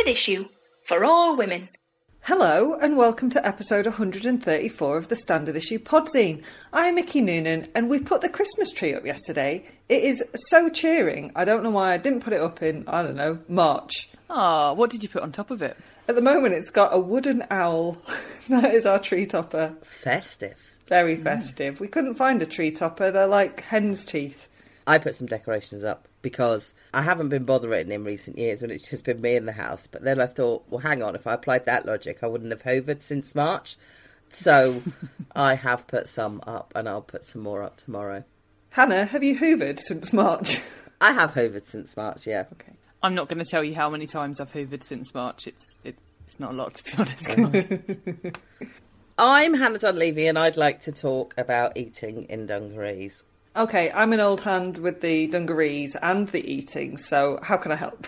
standard issue for all women. Hello, and welcome to episode 134 of the Standard Issue Podzine. I'm Mickey Noonan, and we put the Christmas tree up yesterday. It is so cheering. I don't know why I didn't put it up in, I don't know, March. Ah, what did you put on top of it? At the moment, it's got a wooden owl. that is our tree topper. Festive. Very festive. We couldn't find a tree topper, they're like hen's teeth. I put some decorations up because I haven't been bothering in recent years when it's just been me in the house. But then I thought, well, hang on, if I applied that logic, I wouldn't have hovered since March. So I have put some up and I'll put some more up tomorrow. Hannah, have you hoovered since March? I have hovered since March, yeah. okay. I'm not going to tell you how many times I've hoovered since March. It's it's it's not a lot to be honest. guys. I'm Hannah Dunleavy and I'd like to talk about eating in dungarees. Okay, I'm an old hand with the dungarees and the eating, so how can I help?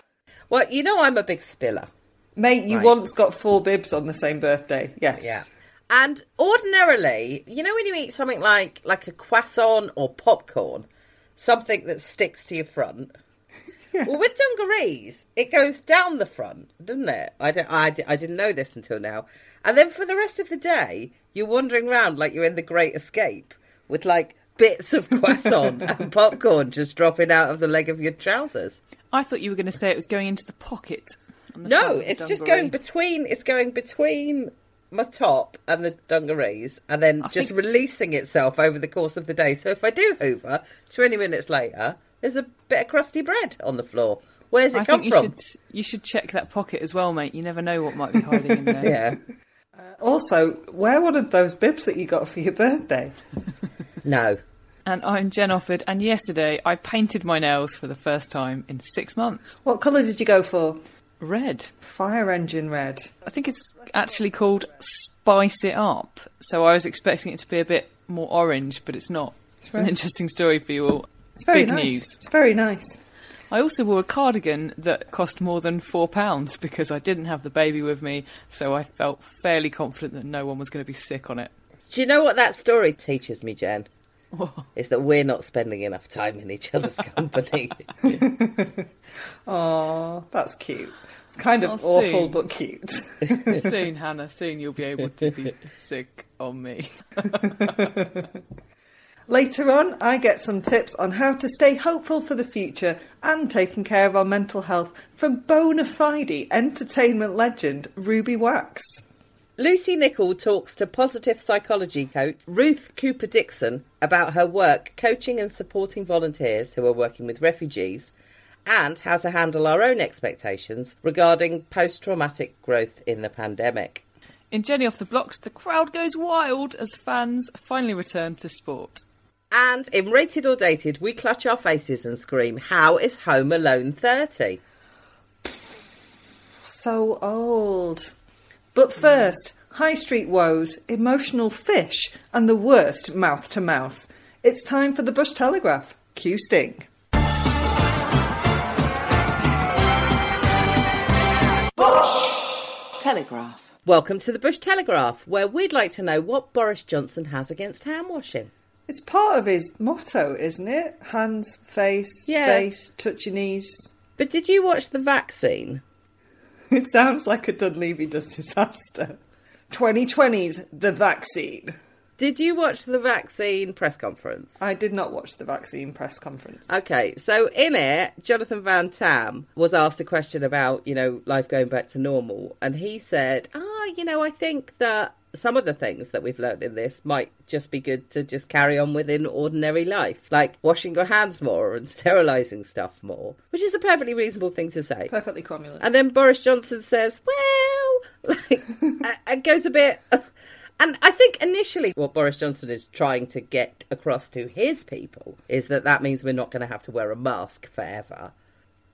Well, you know I'm a big spiller. Mate, you Right. once got four bibs on the same birthday. Yes. Yeah. And ordinarily, you know when you eat something like like a croissant or popcorn, something that sticks to your front. Well, with dungarees, it goes down the front, doesn't it? I, don't, I, I didn't know this until now. And then for the rest of the day, you're wandering around like you're in the Great Escape with like bits of croissant and popcorn just dropping out of the leg of your trousers. I thought you were going to say it was going into the pocket. on the No, front of the it's just going between. It's going between my top and the dungarees, and then I just think- releasing itself over the course of the day. So if I do Hoover, twenty minutes later, there's a bit of crusty bread on the floor. Where's it I come think you from? should you should check that pocket as well, mate. You never know what might be hiding in there. Yeah, uh, Also, wear one of those bibs that you got for your birthday. no. And I'm Jen Offord, and yesterday I painted my nails for the first time in six months. What colour did you go for? Red. Fire engine red. I think it's actually called Spice It Up. So I was expecting it to be a bit more orange, but it's not. It's an interesting story for you all. It's very Big nice. news. It's very nice. I also wore a cardigan that cost more than four pounds because I didn't have the baby with me, so I felt fairly confident that no one was going to be sick on it. Do you know what that story teaches me, Jen? Is that we're not spending enough time in each other's company. Oh, that's cute. It's kind of Oh, awful but cute. soon, Hannah, soon you'll be able to be sick on me. Later on, I get some tips on how to stay hopeful for the future and taking care of our mental health from bona fide entertainment legend Ruby Wax. Lucy Nichol talks to positive psychology coach Ruth Cooper Dickson about her work coaching and supporting volunteers who are working with refugees and how to handle our own expectations regarding post traumatic growth in the pandemic. In Jenny Off the Blocks, the crowd goes wild as fans finally return to sport. And in Rated or Dated, we clutch our faces and scream, How is Home Alone 30? So old. But first, High Street Woes, Emotional Fish, and the worst mouth to mouth. It's time for the Bush Telegraph. Q Sting. Bush Telegraph. Welcome to the Bush Telegraph, where we'd like to know what Boris Johnson has against hand washing. It's part of his motto, isn't it? Hands, face, Yeah. space, touch your knees. But did you watch the vaccine? It sounds like a Dunleavy disaster. 2020's The Vaccine. Did you watch the vaccine press conference? I did not watch the vaccine press conference. Okay, so in it, Jonathan Van Tam was asked a question about, you know, life going back to normal, and he said, "Ah, you know, I think that some of the things that we've learned in this might just be good to just carry on with in ordinary life, like washing your hands more and sterilizing stuff more, which is a perfectly reasonable thing to say." Perfectly communal. And then Boris Johnson says, well, like, it goes a bit. And I think initially what Boris Johnson is trying to get across to his people is that that means we're not going to have to wear a mask forever.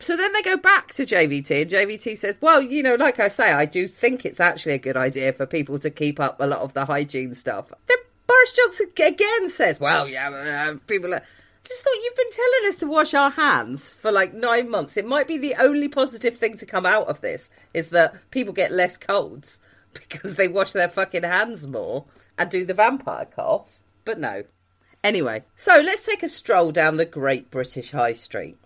So then they go back to JVT, and JVT says, well, you know, like I say, I do think it's actually a good idea for people to keep up a lot of the hygiene stuff. Then Boris Johnson again says, well, yeah, uh, people are. I just thought you've been telling us to wash our hands for like nine months. It might be the only positive thing to come out of this is that people get less colds because they wash their fucking hands more and do the vampire cough. But no. Anyway, so let's take a stroll down the great British High Street.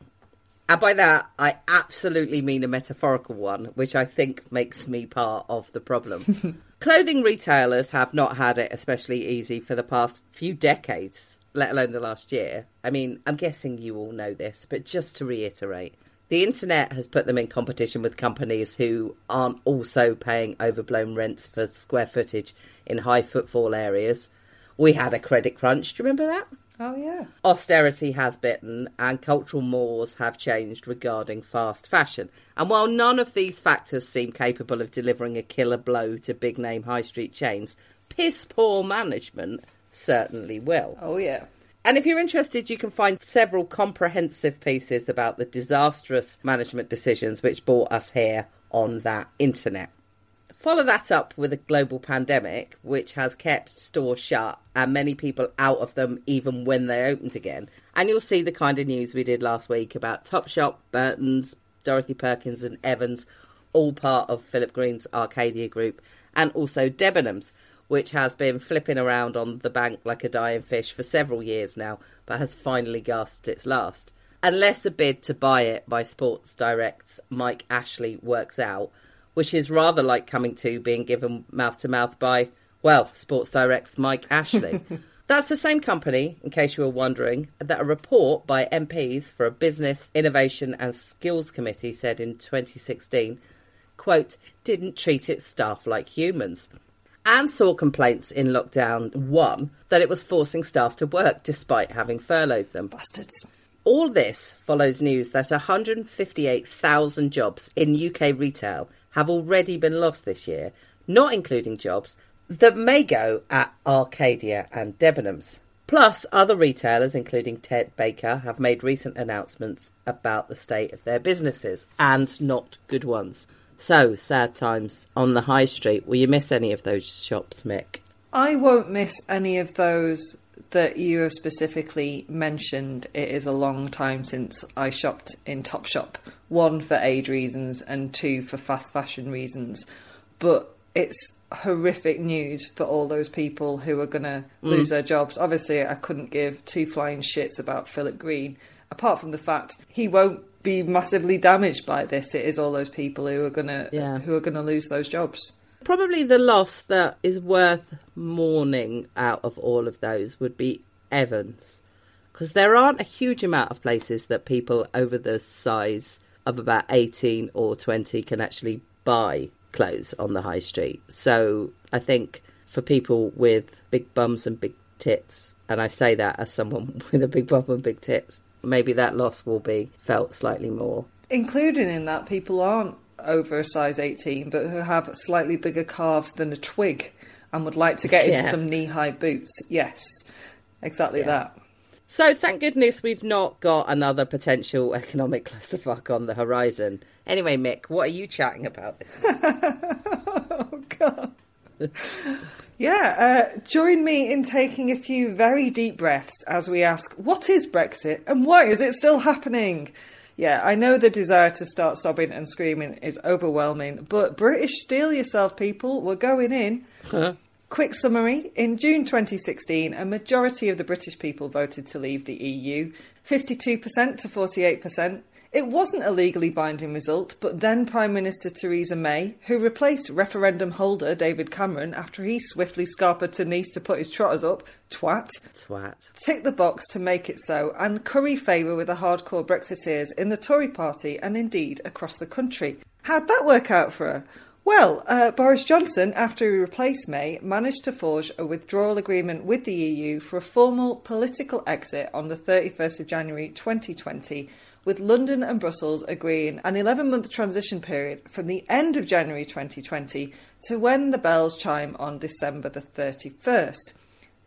And by that, I absolutely mean a metaphorical one, which I think makes me part of the problem. Clothing retailers have not had it especially easy for the past few decades, let alone the last year. I mean, I'm guessing you all know this, but just to reiterate, the internet has put them in competition with companies who aren't also paying overblown rents for square footage in high footfall areas. We had a credit crunch, do you remember that? Oh, yeah. Austerity has bitten and cultural mores have changed regarding fast fashion. And while none of these factors seem capable of delivering a killer blow to big name high street chains, piss poor management certainly will. Oh, yeah. And if you're interested, you can find several comprehensive pieces about the disastrous management decisions which brought us here on that internet. Follow that up with a global pandemic, which has kept stores shut and many people out of them even when they opened again. And you'll see the kind of news we did last week about Topshop, Burton's, Dorothy Perkins, and Evans, all part of Philip Green's Arcadia group, and also Debenhams, which has been flipping around on the bank like a dying fish for several years now, but has finally gasped its last. Unless a bid to buy it by Sports Direct's Mike Ashley works out, which is rather like coming to being given mouth to mouth by, well, Sports Direct's Mike Ashley. That's the same company, in case you were wondering, that a report by MPs for a Business, Innovation and Skills Committee said in 2016, quote, didn't treat its staff like humans. And saw complaints in lockdown one that it was forcing staff to work despite having furloughed them. Bastards. All this follows news that 158,000 jobs in UK retail have already been lost this year, not including jobs that may go at Arcadia and Debenhams. Plus, other retailers, including Ted Baker, have made recent announcements about the state of their businesses, and not good ones. So, sad times on the high street. Will you miss any of those shops, Mick? I won't miss any of those that you have specifically mentioned. It is a long time since I shopped in Topshop. One for age reasons and two for fast fashion reasons. But it's horrific news for all those people who are going to mm. lose their jobs. Obviously, I couldn't give two flying shits about Philip Green, apart from the fact he won't be massively damaged by this. It is all those people who are going to Yeah. who are going to lose those jobs. Probably the loss that is worth mourning out of all of those would be Evans. Because there aren't a huge amount of places that people over the size of about 18 or 20 can actually buy clothes on the high street. So I think for people with big bums and big tits, and I say that as someone with a big bum and big tits, maybe that loss will be felt slightly more. Including in that, people aren't over a size 18 but who have slightly bigger calves than a twig and would like to get into some knee high boots. Yes, exactly Yeah. that. So thank goodness we've not got another potential economic clusterfuck on the horizon. Anyway, Mick, what are you chatting about this? Oh, God. yeah, uh, join me in taking a few very deep breaths as we ask, what is Brexit and why is it still happening? Yeah, I know the desire to start sobbing and screaming is overwhelming, but British steel yourself, people. We're going in. Quick summary In June 2016, a majority of the British people voted to leave the EU 52% to 48%. It wasn't a legally binding result, but then Prime Minister Theresa May, who replaced referendum holder David Cameron after he swiftly scarpered to Nice to put his trotters up, twat, Twat. ticked the box to make it so and curry favour with the hardcore Brexiteers in the Tory party and indeed across the country. How'd that work out for her? Well, uh, Boris Johnson, after he replaced May, managed to forge a withdrawal agreement with the EU for a formal political exit on the 31st of January 2020, with London and Brussels agreeing an 11 month transition period from the end of January 2020 to when the bells chime on December the 31st.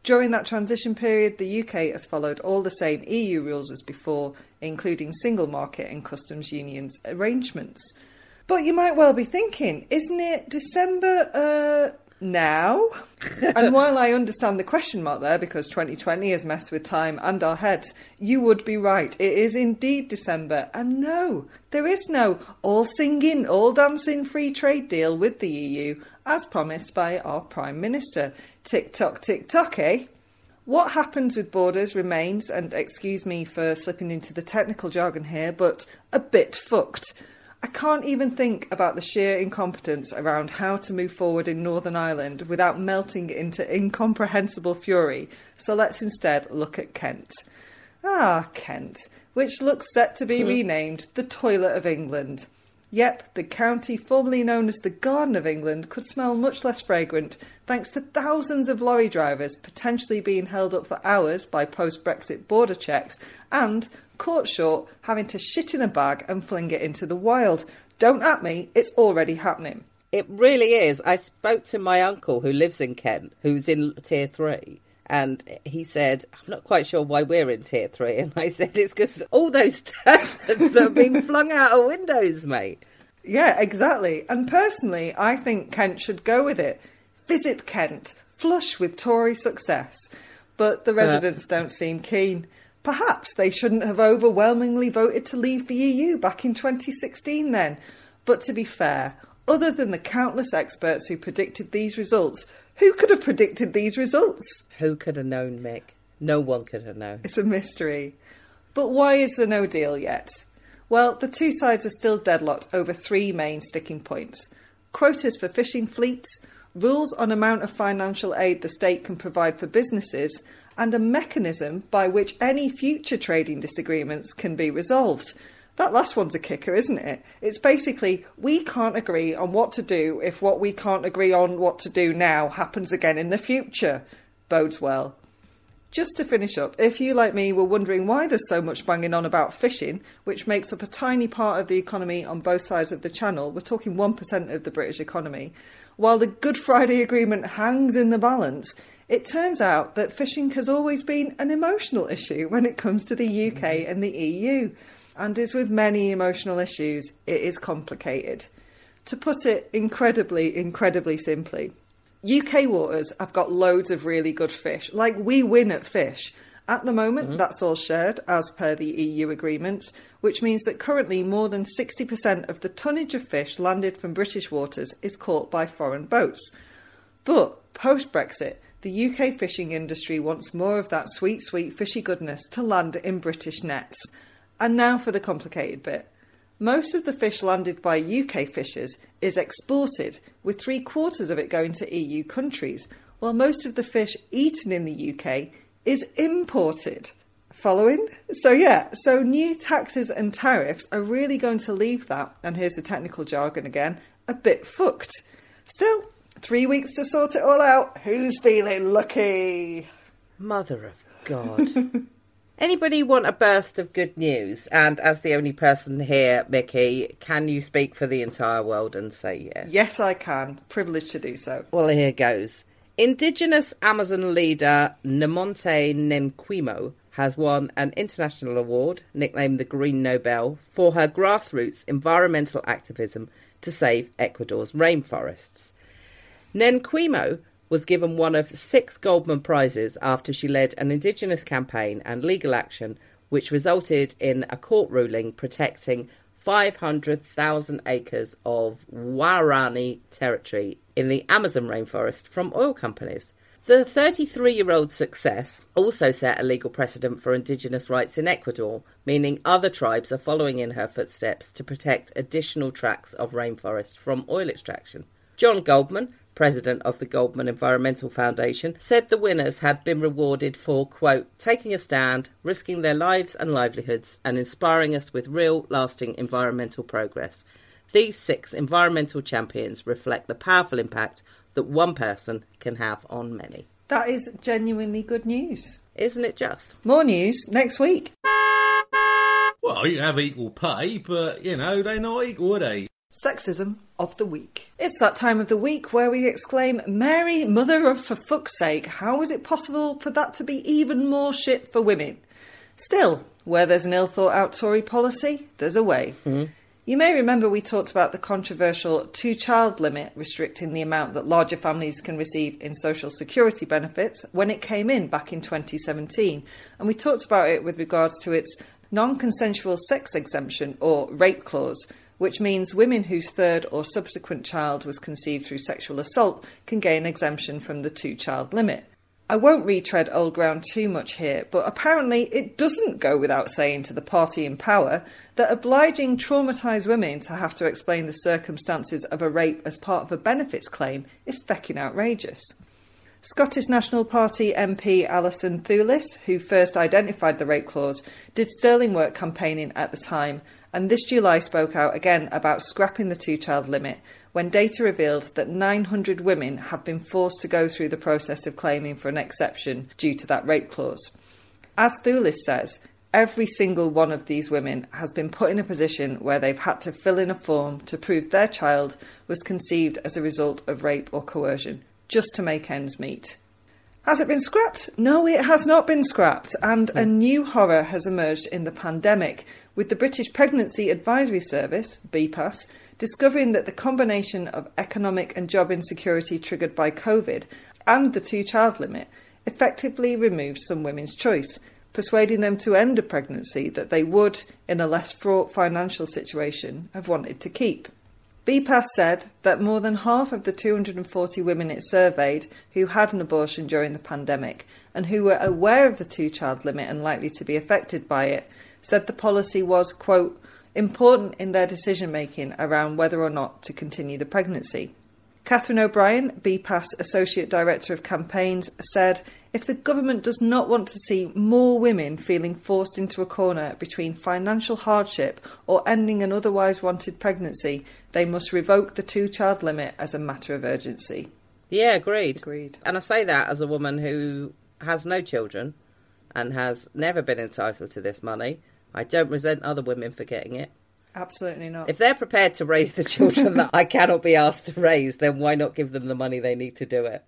During that transition period, the UK has followed all the same EU rules as before, including single market and customs unions arrangements. But you might well be thinking, isn't it December uh, now? and while I understand the question mark there, because 2020 has messed with time and our heads, you would be right. It is indeed December. And no, there is no all singing, all dancing free trade deal with the EU, as promised by our Prime Minister. Tick tock, tick tock, eh? What happens with borders remains, and excuse me for slipping into the technical jargon here, but a bit fucked. I can't even think about the sheer incompetence around how to move forward in Northern Ireland without melting into incomprehensible fury, so let's instead look at Kent. Ah, Kent, which looks set to be renamed the Toilet of England. Yep, the county formerly known as the Garden of England could smell much less fragrant thanks to thousands of lorry drivers potentially being held up for hours by post Brexit border checks and, caught short, having to shit in a bag and fling it into the wild. Don't at me, it's already happening. It really is. I spoke to my uncle who lives in Kent, who's in tier three, and he said, I'm not quite sure why we're in tier three. And I said, it's because all those toilets that have been flung out of windows, mate. Yeah, exactly. And personally, I think Kent should go with it. Visit Kent, flush with Tory success. But the residents don't seem keen. Perhaps they shouldn't have overwhelmingly voted to leave the EU back in 2016 then. But to be fair, other than the countless experts who predicted these results, who could have predicted these results? Who could have known, Mick? No one could have known. It's a mystery. But why is there no deal yet? Well, the two sides are still deadlocked over three main sticking points quotas for fishing fleets, rules on amount of financial aid the state can provide for businesses, and a mechanism by which any future trading disagreements can be resolved. That last one's a kicker, isn't it? It's basically we can't agree on what to do if what we can't agree on what to do now happens again in the future. Bodes well. Just to finish up, if you, like me, were wondering why there's so much banging on about fishing, which makes up a tiny part of the economy on both sides of the channel, we're talking 1% of the British economy, while the Good Friday Agreement hangs in the balance, it turns out that fishing has always been an emotional issue when it comes to the UK mm-hmm. and the EU. And as with many emotional issues, it is complicated. To put it incredibly, incredibly simply, UK waters have got loads of really good fish. Like we win at fish. At the moment, mm-hmm. that's all shared as per the EU agreement, which means that currently more than 60% of the tonnage of fish landed from British waters is caught by foreign boats. But post Brexit, the UK fishing industry wants more of that sweet, sweet fishy goodness to land in British nets. And now for the complicated bit. Most of the fish landed by UK fishers is exported, with three quarters of it going to EU countries, while most of the fish eaten in the UK is imported. Following? So, yeah, so new taxes and tariffs are really going to leave that, and here's the technical jargon again, a bit fucked. Still, three weeks to sort it all out. Who's feeling lucky? Mother of God. Anybody want a burst of good news? And as the only person here, Mickey, can you speak for the entire world and say yes? Yes, I can. Privileged to do so. Well, here goes. Indigenous Amazon leader Nemonte Nenquimo has won an international award, nicknamed the Green Nobel, for her grassroots environmental activism to save Ecuador's rainforests. Nenquimo was given one of six Goldman Prizes after she led an Indigenous campaign and legal action which resulted in a court ruling protecting 500,000 acres of Waorani territory in the Amazon rainforest from oil companies. The 33 year old success also set a legal precedent for Indigenous rights in Ecuador, meaning other tribes are following in her footsteps to protect additional tracts of rainforest from oil extraction. John Goldman, president of the Goldman Environmental Foundation, said the winners had been rewarded for, quote, taking a stand, risking their lives and livelihoods, and inspiring us with real, lasting environmental progress. These six environmental champions reflect the powerful impact that one person can have on many. That is genuinely good news. Isn't it just? More news next week. Well, you have equal pay, but, you know, they're not equal, are they? Sexism of the week. It's that time of the week where we exclaim, Mary, mother of for fuck's sake, how is it possible for that to be even more shit for women? Still, where there's an ill thought out Tory policy, there's a way. Mm-hmm. You may remember we talked about the controversial two child limit restricting the amount that larger families can receive in social security benefits when it came in back in 2017. And we talked about it with regards to its non consensual sex exemption or rape clause, which means women whose third or subsequent child was conceived through sexual assault can gain exemption from the two child limit. I won't retread old ground too much here, but apparently it doesn't go without saying to the party in power that obliging traumatised women to have to explain the circumstances of a rape as part of a benefits claim is fecking outrageous. Scottish National Party MP Alison Thewliss, who first identified the rape clause, did sterling work campaigning at the time and this July spoke out again about scrapping the two child limit when data revealed that 900 women have been forced to go through the process of claiming for an exception due to that rape clause. As Thewliss says, every single one of these women has been put in a position where they've had to fill in a form to prove their child was conceived as a result of rape or coercion, just to make ends meet. Has it been scrapped? No, it has not been scrapped, and a hmm. new horror has emerged in the pandemic, with the British Pregnancy Advisory Service, BPAS, discovering that the combination of economic and job insecurity triggered by COVID and the two child limit effectively removed some women's choice, persuading them to end a pregnancy that they would, in a less fraught financial situation, have wanted to keep. BPAS said that more than half of the 240 women it surveyed who had an abortion during the pandemic and who were aware of the two child limit and likely to be affected by it said the policy was, quote, important in their decision making around whether or not to continue the pregnancy. Catherine O'Brien, BPAS Associate Director of Campaigns, said if the government does not want to see more women feeling forced into a corner between financial hardship or ending an otherwise wanted pregnancy, they must revoke the two child limit as a matter of urgency. Yeah, agreed. Agreed. And I say that as a woman who has no children and has never been entitled to this money. I don't resent other women for getting it. Absolutely not. If they're prepared to raise the children that I cannot be asked to raise, then why not give them the money they need to do it?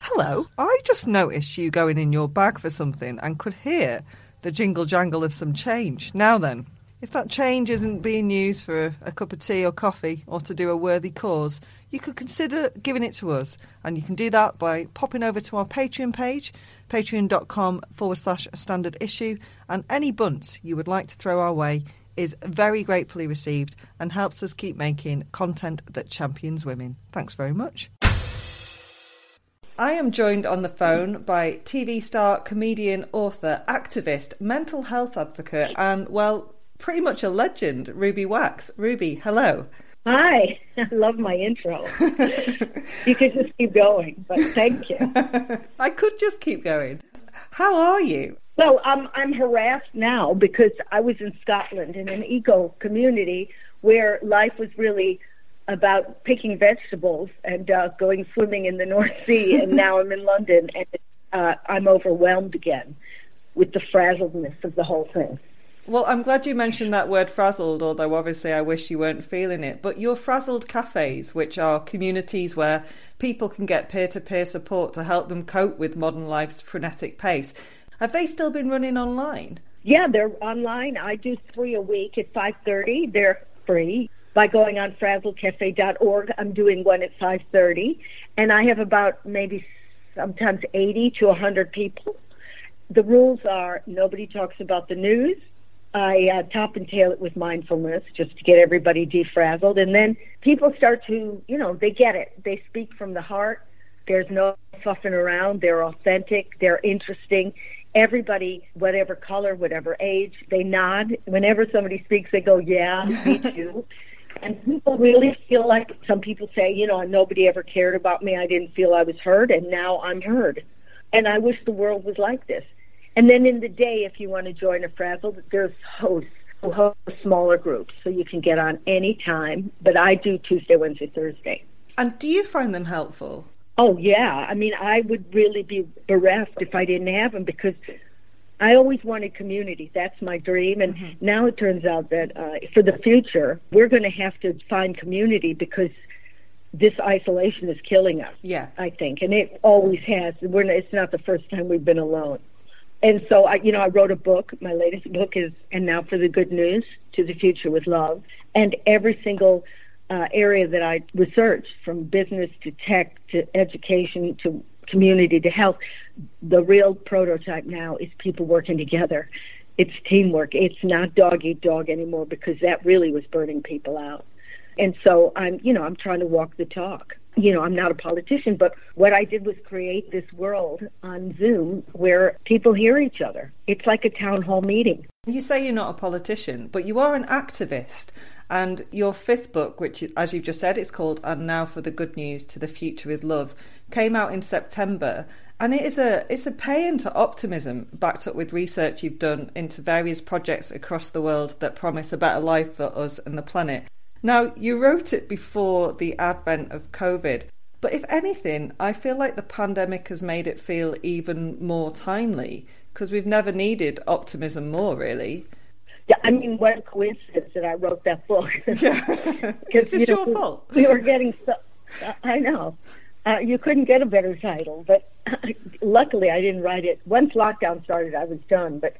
Hello, I just noticed you going in your bag for something and could hear the jingle jangle of some change. Now then, if that change isn't being used for a, a, cup of tea or coffee or to do a worthy cause, you could consider giving it to us. And you can do that by popping over to our Patreon page, patreon.com forward slash standard issue, and any bunts you would like to throw our way is very gratefully received and helps us keep making content that champions women. Thanks very much. I am joined on the phone by TV star, comedian, author, activist, mental health advocate, and, well, pretty much a legend, Ruby Wax. Ruby, hello. Hi, I love my intro. you could just keep going, but thank you. I could just keep going. How are you? Well, um, I'm harassed now because I was in Scotland in an eco community where life was really about picking vegetables and uh, going swimming in the North Sea, and now I'm in London and uh, I'm overwhelmed again with the frazzledness of the whole thing. Well, I'm glad you mentioned that word frazzled, although obviously I wish you weren't feeling it. But your frazzled cafes, which are communities where people can get peer to peer support to help them cope with modern life's frenetic pace, have they still been running online? Yeah, they're online. I do three a week at 5:30. They're free by going on frazzledcafe.org. I'm doing one at 5:30, and I have about maybe sometimes 80 to 100 people. The rules are nobody talks about the news. I uh, top and tail it with mindfulness just to get everybody defrazzled, and then people start to, you know, they get it. They speak from the heart. There's no fussing around. They're authentic. They're interesting everybody, whatever color, whatever age, they nod. Whenever somebody speaks, they go, Yeah, me too. and people really feel like some people say, you know, nobody ever cared about me. I didn't feel I was heard, and now I'm heard. And I wish the world was like this. And then in the day, if you want to join a frazzle, there's hosts who host smaller groups, so you can get on any time. But I do Tuesday, Wednesday, Thursday. And do you find them helpful? Oh yeah, I mean, I would really be bereft if I didn't have them because I always wanted community. That's my dream, and mm-hmm. now it turns out that uh, for the future, we're going to have to find community because this isolation is killing us. Yeah, I think, and it always has. We're it's not the first time we've been alone. And so, I, you know, I wrote a book. My latest book is "And Now for the Good News: To the Future with Love." And every single uh, area that I research, from business to tech to education to community to health, the real prototype now is people working together. It's teamwork. It's not dog eat dog anymore because that really was burning people out. And so I'm, you know, I'm trying to walk the talk. You know, I'm not a politician, but what I did was create this world on Zoom where people hear each other. It's like a town hall meeting. You say you're not a politician, but you are an activist. And your fifth book, which, as you've just said, it's called And Now for the Good News to the Future with Love, came out in September. And it is a it's a pay into optimism backed up with research you've done into various projects across the world that promise a better life for us and the planet. Now, you wrote it before the advent of COVID, but if anything, I feel like the pandemic has made it feel even more timely because we've never needed optimism more, really. Yeah, I mean, what a coincidence that I wrote that book. Yeah, it's you know, your fault. We were getting so. I know. Uh, you couldn't get a better title, but luckily I didn't write it. Once lockdown started, I was done. But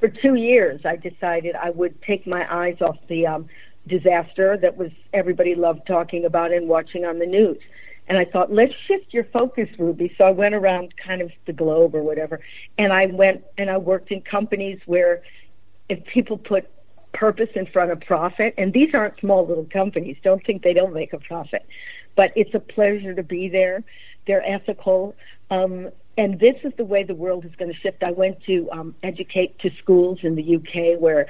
for two years, I decided I would take my eyes off the um, disaster that was everybody loved talking about and watching on the news. And I thought, let's shift your focus, Ruby. So I went around kind of the globe or whatever, and I went and I worked in companies where if people put purpose in front of profit, and these aren't small little companies, don't think they don't make a profit, but it's a pleasure to be there. They're ethical. Um, and this is the way the world is going to shift. I went to um, educate to schools in the UK where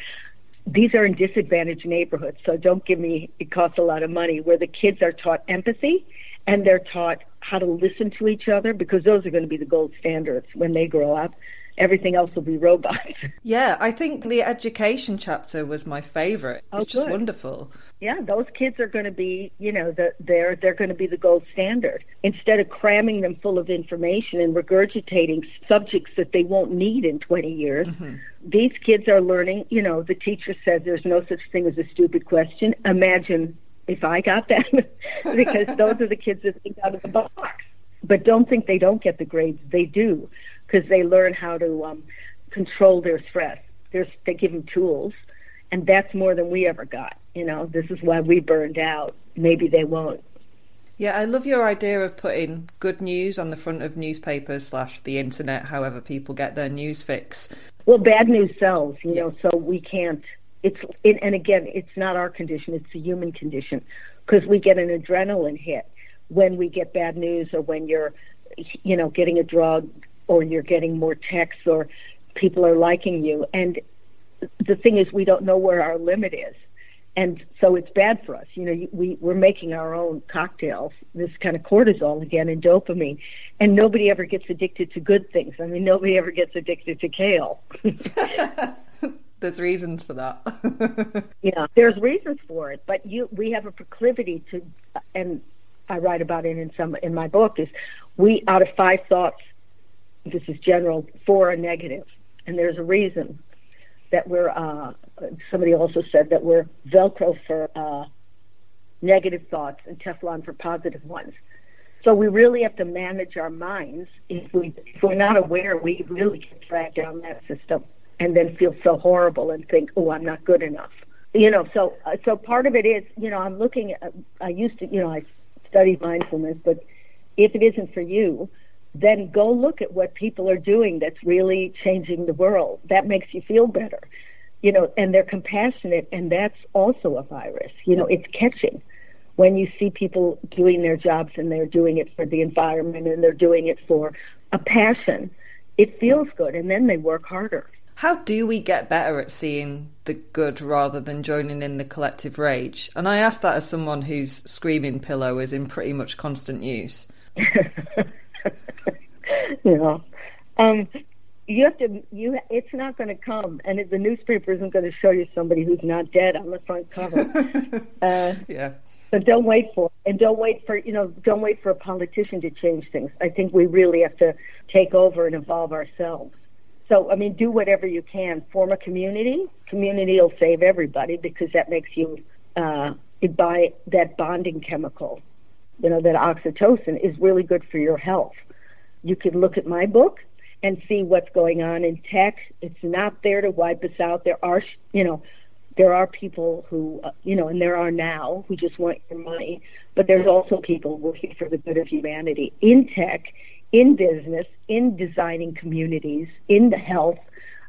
these are in disadvantaged neighborhoods, so don't give me it costs a lot of money, where the kids are taught empathy and they're taught how to listen to each other because those are going to be the gold standards when they grow up everything else will be robots. Yeah, I think the education chapter was my favorite. Oh, it's just good. wonderful. Yeah, those kids are going to be, you know, the, they're they're going to be the gold standard. Instead of cramming them full of information and regurgitating subjects that they won't need in 20 years, mm-hmm. these kids are learning. You know, the teacher said there's no such thing as a stupid question. Imagine if I got that, because those are the kids that think out of the box. But don't think they don't get the grades. They do because they learn how to um, control their stress. There's, they give them tools, and that's more than we ever got. You know, this is why we burned out. Maybe they won't. Yeah, I love your idea of putting good news on the front of newspapers slash the internet, however people get their news fix. Well, bad news sells, you know, so we can't. It's it, and again, it's not our condition; it's a human condition because we get an adrenaline hit when we get bad news or when you're, you know, getting a drug or you're getting more texts or people are liking you. And the thing is, we don't know where our limit is. And so it's bad for us. You know, we, we're making our own cocktails, this kind of cortisol again and dopamine. And nobody ever gets addicted to good things. I mean, nobody ever gets addicted to kale. there's reasons for that. yeah, there's reasons for it, but you we have a proclivity to, and I write about it in some in my book. Is we out of five thoughts this is general, for a negative. And there's a reason that we're, uh, somebody also said that we're Velcro for uh, negative thoughts and Teflon for positive ones. So we really have to manage our minds. If, we, if we're not aware, we really get dragged down that system and then feel so horrible and think, oh, I'm not good enough. You know, so uh, so part of it is, you know, I'm looking at, I used to, you know, I studied mindfulness, but if it isn't for you, then go look at what people are doing that's really changing the world. That makes you feel better. You know, and they're compassionate, and that's also a virus. You know, it's catching when you see people doing their jobs and they're doing it for the environment and they're doing it for a passion. It feels good, and then they work harder. How do we get better at seeing the good rather than joining in the collective rage? And I ask that as someone whose screaming pillow is in pretty much constant use. you know, um, you have to. You it's not going to come, and the newspaper isn't going to show you somebody who's not dead on the front cover. uh, yeah. So don't wait for and don't wait for you know don't wait for a politician to change things. I think we really have to take over and evolve ourselves. So I mean, do whatever you can. Form a community. Community will save everybody because that makes you uh, buy that bonding chemical. You know that oxytocin is really good for your health you can look at my book and see what's going on in tech. It's not there to wipe us out. There are, you know, there are people who, uh, you know, and there are now who just want your money, but there's also people working for the good of humanity in tech, in business, in designing communities, in the health.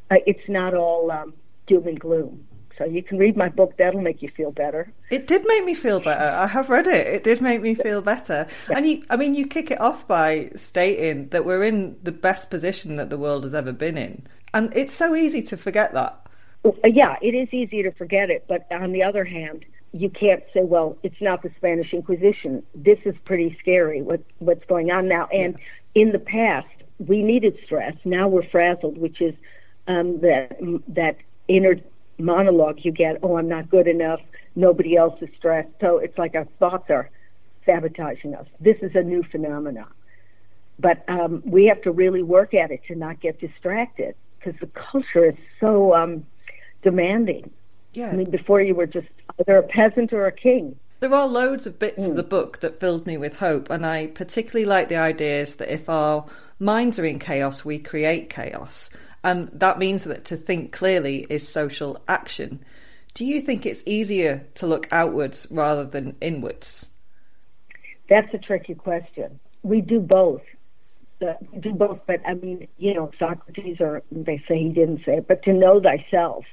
Uh, it's not all um, doom and gloom. So you can read my book. That'll make you feel better. It did make me feel better. I have read it. It did make me feel better. And you, I mean, you kick it off by stating that we're in the best position that the world has ever been in. And it's so easy to forget that. Uh, Yeah, it is easy to forget it, but on the other hand, you can't say, "Well, it's not the Spanish Inquisition." This is pretty scary. What what's going on now? And in the past, we needed stress. Now we're frazzled, which is um, that that inner monologue you get. Oh, I'm not good enough. Nobody else is stressed. So it's like our thoughts are sabotaging us. This is a new phenomenon, but um, we have to really work at it to not get distracted because the culture is so um, demanding. Yeah. I mean, before you were just either a peasant or a king. There are loads of bits of the book that filled me with hope, and I particularly like the ideas that if our minds are in chaos, we create chaos. And that means that to think clearly is social action. Do you think it's easier to look outwards rather than inwards? That's a tricky question. We do both. We do both, but I mean, you know, Socrates, or they say he didn't say it, but to know thyself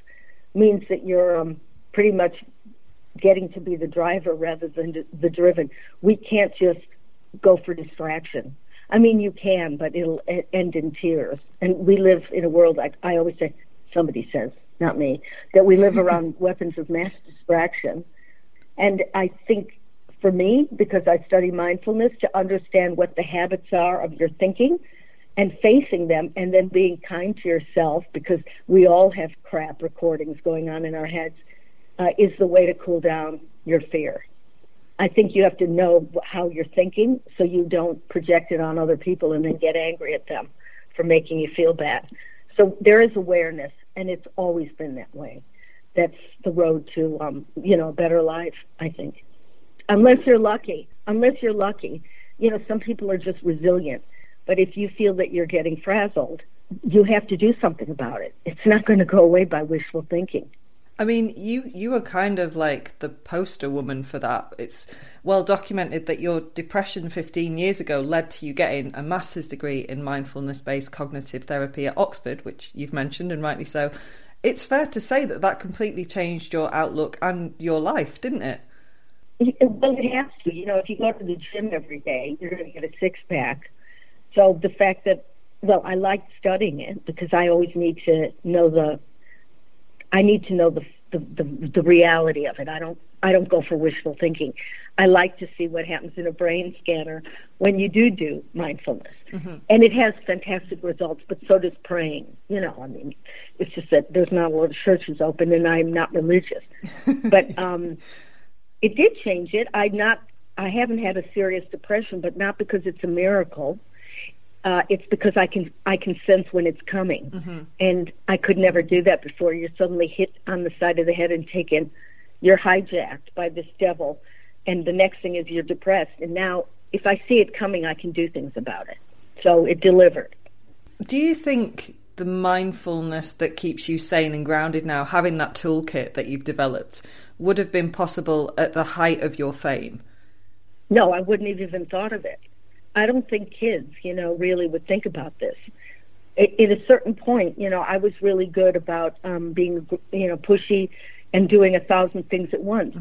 means that you're um, pretty much getting to be the driver rather than the driven. We can't just go for distraction. I mean, you can, but it'll end in tears. And we live in a world, like I always say, somebody says, not me, that we live around weapons of mass distraction. And I think for me, because I study mindfulness, to understand what the habits are of your thinking and facing them and then being kind to yourself because we all have crap recordings going on in our heads uh, is the way to cool down your fear. I think you have to know how you're thinking so you don't project it on other people and then get angry at them for making you feel bad. So there is awareness, and it's always been that way. That's the road to, um, you know, a better life. I think, unless you're lucky. Unless you're lucky, you know, some people are just resilient. But if you feel that you're getting frazzled, you have to do something about it. It's not going to go away by wishful thinking. I mean, you you are kind of like the poster woman for that. It's well documented that your depression 15 years ago led to you getting a master's degree in mindfulness-based cognitive therapy at Oxford, which you've mentioned and rightly so. It's fair to say that that completely changed your outlook and your life, didn't it? Well, it has to. You know, if you go to the gym every day, you're going to get a six pack. So the fact that, well, I like studying it because I always need to know the, I need to know the the, the, the reality of it. I don't I don't go for wishful thinking. I like to see what happens in a brain scanner when you do do mindfulness, and it has fantastic results. But so does praying. You know, I mean, it's just that there's not a lot of churches open, and I'm not religious. but um, it did change it. I not I haven't had a serious depression, but not because it's a miracle. Uh, it's because I can I can sense when it's coming, and I could never do that before. You're suddenly hit on the side of the head and taken. You're hijacked by this devil, and the next thing is you're depressed. And now, if I see it coming, I can do things about it. So it delivered. Do you think the mindfulness that keeps you sane and grounded now, having that toolkit that you've developed, would have been possible at the height of your fame? No, I wouldn't have even thought of it. I don't think kids, you know, really would think about this. At, at a certain point, you know, I was really good about um, being, you know, pushy and doing a thousand things at once.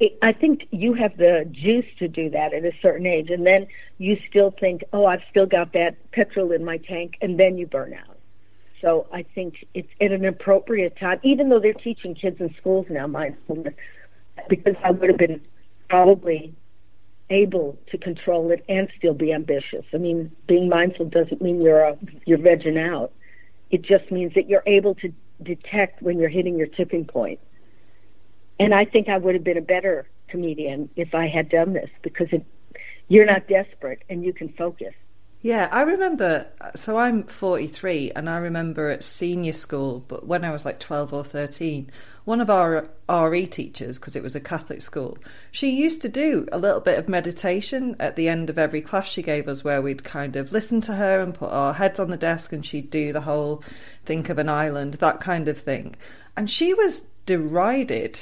It, I think you have the juice to do that at a certain age, and then you still think, oh, I've still got that petrol in my tank, and then you burn out. So I think it's at an appropriate time, even though they're teaching kids in schools now mindfulness, because I would have been probably able to control it and still be ambitious. I mean, being mindful doesn't mean you're a, you're vegging out. It just means that you're able to detect when you're hitting your tipping point. And I think I would have been a better comedian if I had done this because it, you're not desperate and you can focus. Yeah, I remember. So I'm 43, and I remember at senior school, but when I was like 12 or 13, one of our RE teachers, because it was a Catholic school, she used to do a little bit of meditation at the end of every class she gave us, where we'd kind of listen to her and put our heads on the desk, and she'd do the whole think of an island, that kind of thing. And she was derided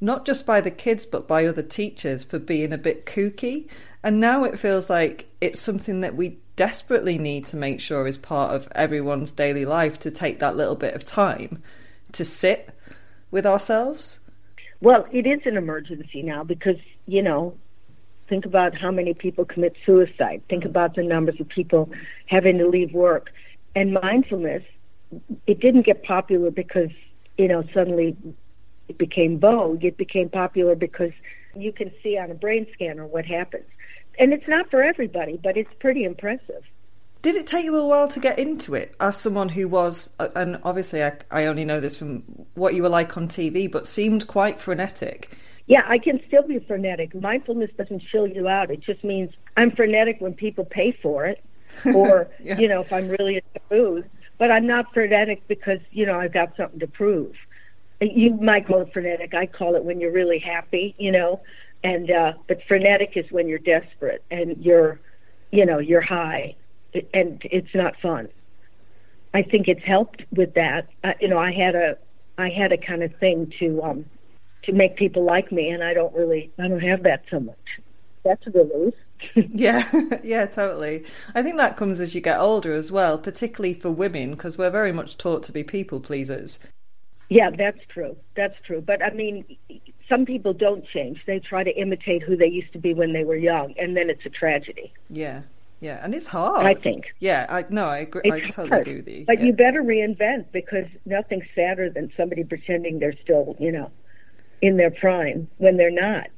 not just by the kids but by other teachers for being a bit kooky. And now it feels like it's something that we desperately need to make sure is part of everyone's daily life to take that little bit of time to sit with ourselves? Well, it is an emergency now because, you know, think about how many people commit suicide. Think about the numbers of people having to leave work. And mindfulness, it didn't get popular because, you know, suddenly it became vogue. It became popular because you can see on a brain scanner what happens. And it's not for everybody, but it's pretty impressive. Did it take you a while to get into it as someone who was, and obviously I, I only know this from what you were like on TV, but seemed quite frenetic? Yeah, I can still be frenetic. Mindfulness doesn't chill you out. It just means I'm frenetic when people pay for it, or Yeah. you know, if I'm really into booze. But I'm not frenetic because you know I've got something to prove. You might call it frenetic. I call it when you're really happy, you know. And uh, but frenetic is when you're desperate and you're, you know, you're high, and it's not fun. I think it's helped with that. Uh, you know, I had a, I had a kind of thing to, um, to make people like me, and I don't really, I don't have that so much. That's a relief. Yeah, yeah, totally. I think that comes as you get older as well, particularly for women, because we're very much taught to be people pleasers. Yeah, that's true. That's true. But I mean, some people don't change. They try to imitate who they used to be when they were young, and then it's a tragedy. Yeah, yeah, and it's hard. I think. Yeah, I no, I agree. I totally hard. agree with you. But yeah. you better reinvent because nothing's sadder than somebody pretending they're still, you know, in their prime when they're not.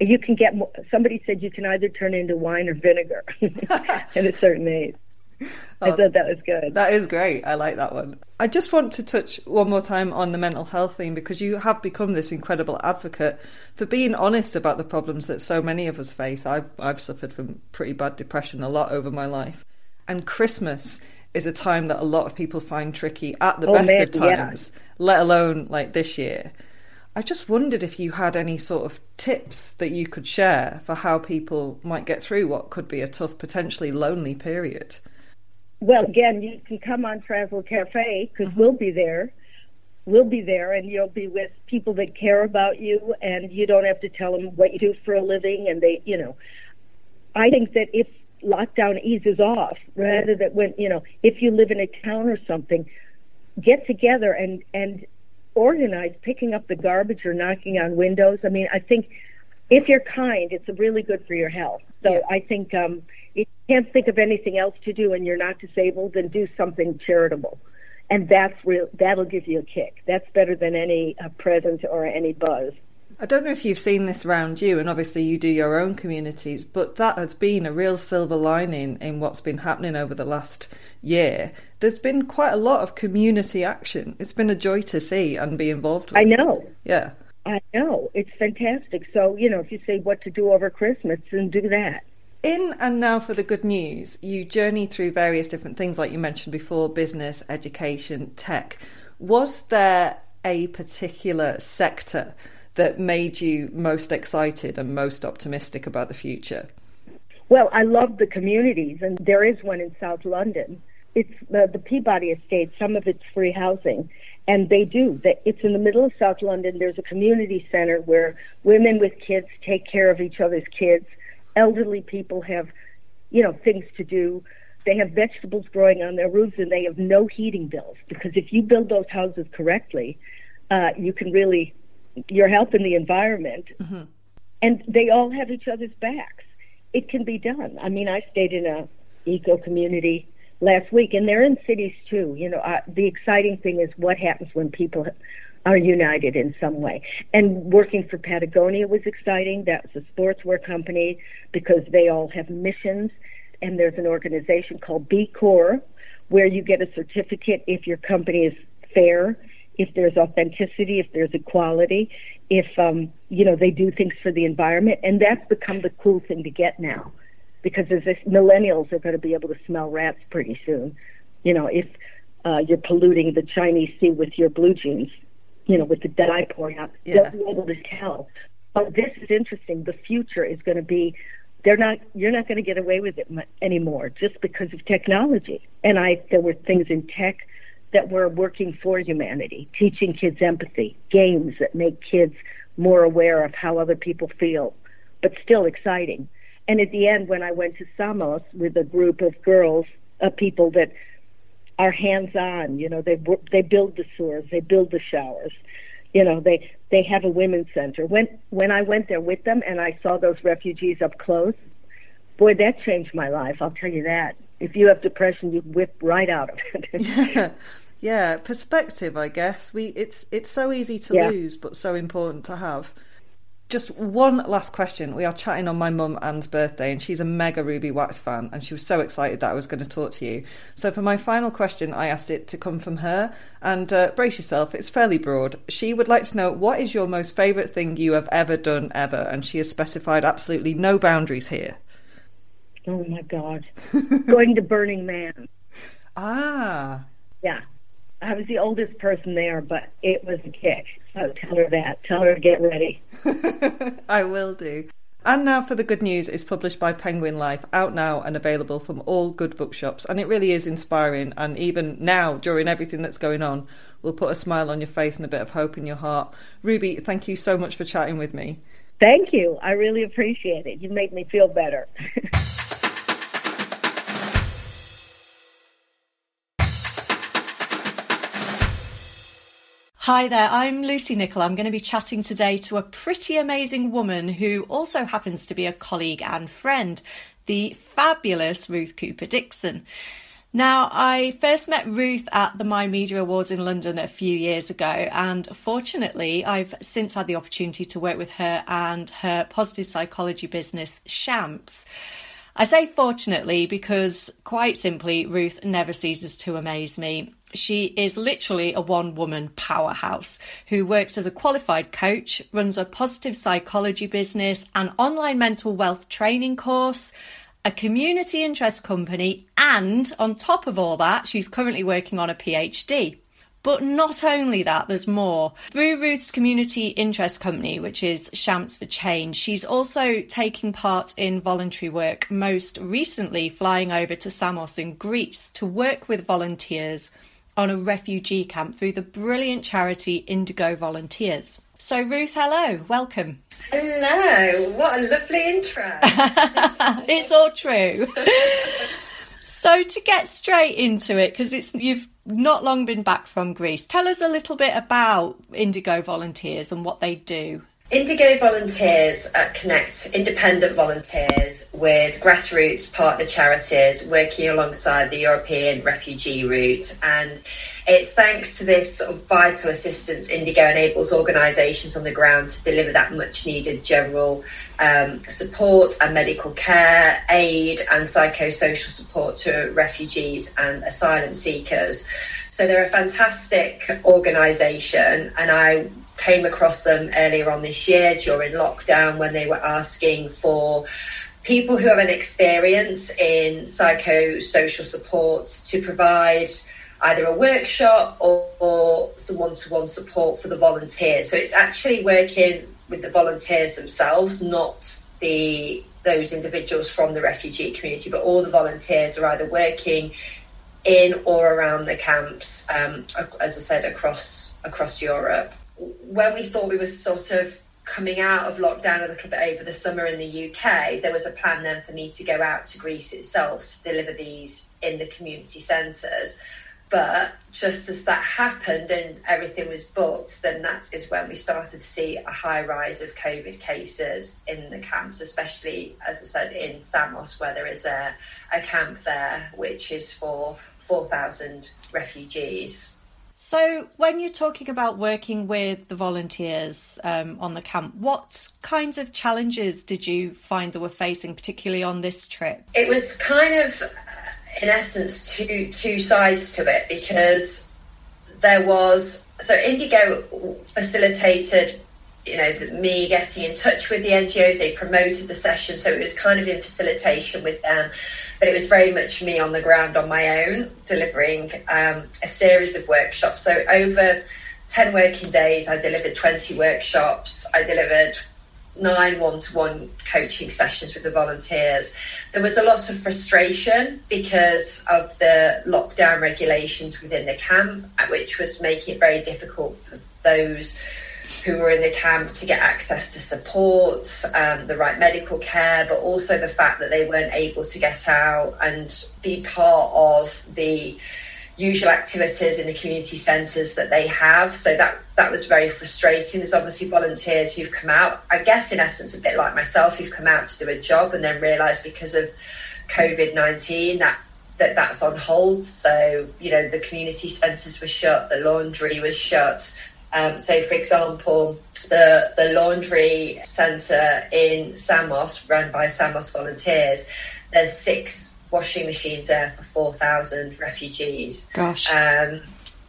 You can get. mo- Somebody said you can either turn into wine or vinegar at a certain age. I um, thought that was good. That is great. I like that one. I just want to touch one more time on the mental health theme because you have become this incredible advocate for being honest about the problems that so many of us face. I've I've suffered from pretty bad depression a lot over my life, and Christmas is a time that a lot of people find tricky at the Oh, best man, of yeah. times, let alone like this year. I just wondered if you had any sort of tips that you could share for how people might get through what could be a tough, potentially lonely period. Well, again, you can come on Frazzled Cafe because we'll be there. We'll be there, and you'll be with people that care about you, and you don't have to tell them what you do for a living. And they, you know, I think that if lockdown eases off, rather than when you know, if you live in a town or something, get together and and organize picking up the garbage or knocking on windows. I mean, I think if you're kind, it's really good for your health. So Yeah. I think um, you can't think of anything else to do and you're not disabled, then do something charitable, and that's real. That'll give you a kick. That's better than any uh, present or any buzz. I don't know if you've seen this around you, and obviously you do your own communities, but that has been a real silver lining in what's been happening over the last year. There's been quite a lot of community action. It's been a joy to see and be involved with. I know. Yeah. I know. It's fantastic. So, you know, if you say what to do over Christmas, then do that. In and now for the good news, you journey through various different things, like you mentioned before business, education, tech. Was there a particular sector that made you most excited and most optimistic about the future? Well, I love the communities, and there is one in South London. It's the, Peabody Estate. Some of it's free housing, and they do. It's in the middle of South London. There's a community center where women with kids take care of each other's kids. Elderly people have, you know, things to do. They have vegetables growing on their roofs, and they have no heating bills because if you build those houses correctly, uh, you can really you're helping the environment and they all have each other's backs. It can be done. I mean, I stayed in a eco community last week, and they're in cities too. You know, uh, the exciting thing is what happens when people are united in some way. And working for Patagonia was exciting. That was a sportswear company because they all have missions, and there's an organization called B Corps where you get a certificate if your company is fair if there's authenticity, if there's equality, if um, you know they do things for the environment, and that's become the cool thing to get now, because as this, millennials are going to be able to smell rats pretty soon. You know, if uh, you're polluting the Chinese sea with your blue jeans, you know, with the dye pouring out, Yeah. they'll be able to tell. But this is interesting. The future is going to be. They're not. You're not going to get away with it anymore, just because of technology. And I, there were things in tech that were working for humanity, teaching kids empathy, games that make kids more aware of how other people feel, but still exciting. And at the end, when I went to Samos with a group of girls, uh, people that are hands-on, you know, they they build the sewers, they build the showers, You know, they they have a women's center. When when I went there with them and I saw those refugees up close, boy, that changed my life. I'll tell you that. If you have depression, you whip right out of it. yeah, perspective, I guess. We it's it's so easy to Yeah. lose, but so important to have. Just one last question. We are chatting on my mum Anne's birthday, and she's a mega Ruby Wax fan, and she was so excited that I was going to talk to you. So, for my final question, I asked it to come from her, and uh, brace yourself, it's fairly broad. She would like to know what is your most favourite thing you have ever done, ever, and she has specified absolutely no boundaries here. oh my God, going to Burning Man. Ah, Yeah, I was the oldest person there, but it was a kick. So tell her that. Tell her to get ready. I will do. And now for the good news is published by Penguin Life, out now and available from all good bookshops. And it really is inspiring. And even now, during everything that's going on, will put a smile on your face and a bit of hope in your heart. Ruby, thank you so much for chatting with me. Thank you. I really appreciate it. You make me feel better. Hi there, I'm Lucy Nichol. I'm going to be chatting today to a pretty amazing woman who also happens to be a colleague and friend, the fabulous Ruth Cooper Dickson. Now, I first met Ruth at the Mind Media Awards in London a few years ago, and fortunately, I've since had the opportunity to work with her and her positive psychology business, Champs. I say fortunately because, quite simply, Ruth never ceases to amaze me. She is literally a one woman powerhouse who works as a qualified coach, runs a positive psychology business, an online mental wealth training course, a community interest company, and on top of all that, she's currently working on a PhD. But not only that, there's more. Through Ruth's community interest company, which is Champs for Change, she's also taking part in voluntary work, most recently flying over to Samos in Greece to work with volunteers on a refugee camp through the brilliant charity Indigo Volunteers. So, Ruth, hello, welcome. Hello, what a lovely intro. it's all true. so to get straight into it, because it's you've not long been back from Greece, tell us a little bit about Indigo Volunteers and what they do. Indigo volunteers uh, connect independent volunteers with grassroots partner charities working alongside the European refugee route. And it's thanks to this sort of vital assistance Indigo enables organisations on the ground to deliver that much needed general um, support and medical care, aid, and psychosocial support to refugees and asylum seekers. So they're a fantastic organisation, and I came across them earlier on this year during lockdown when they were asking for people who have an experience in psychosocial support to provide either a workshop or, or some one-to-one support for the volunteers. So it's actually working with the volunteers themselves, not the those individuals from the refugee community, but all the volunteers are either working in or around the camps, um, as I said, across across Europe when we thought we were sort of coming out of lockdown a little bit over the summer in the UK, there was a plan then for me to go out to Greece itself to deliver these in the community centres. But just as that happened and everything was booked, then that is when we started to see a high rise of COVID cases in the camps, especially, as I said, in Samos, where there is a, a camp there which is for 4,000 refugees. So, when you're talking about working with the volunteers um, on the camp, what kinds of challenges did you find that were facing, particularly on this trip? It was kind of, in essence, two two sides to it because there was so Indigo facilitated, you know, me getting in touch with the NGOs. They promoted the session, so it was kind of in facilitation with them but it was very much me on the ground on my own, delivering um, a series of workshops. So over 10 working days, I delivered 20 workshops. I delivered nine one-to-one coaching sessions with the volunteers. There was a lot of frustration because of the lockdown regulations within the camp, which was making it very difficult for those who were in the camp to get access to support, um, the right medical care, but also the fact that they weren't able to get out and be part of the usual activities in the community centres that they have. So that that was very frustrating. There's obviously volunteers who've come out, I guess in essence a bit like myself, who've come out to do a job and then realised because of COVID nineteen that that that's on hold. So you know the community centres were shut, the laundry was shut. Um, so for example, the the laundry centre in Samos, run by Samos volunteers, there's six washing machines there for four thousand refugees. Gosh. Um,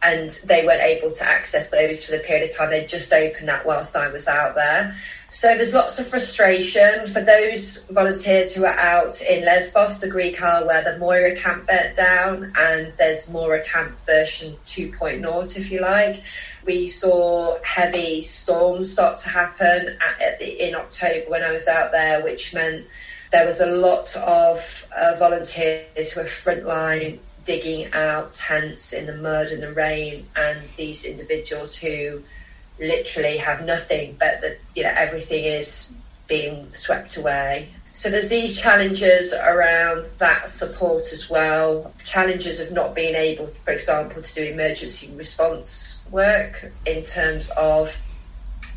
and they weren't able to access those for the period of time. They just opened that whilst I was out there. So there's lots of frustration for those volunteers who are out in Lesbos, the Greek Isle where the Moria camp burnt down, and there's Moria camp version 2.0, if you like. We saw heavy storms start to happen at, at the, in October when I was out there, which meant there was a lot of uh, volunteers who were frontline digging out tents in the mud and the rain, and these individuals who literally have nothing, but that you know everything is being swept away. So there's these challenges around that support as well. Challenges of not being able, for example, to do emergency response work in terms of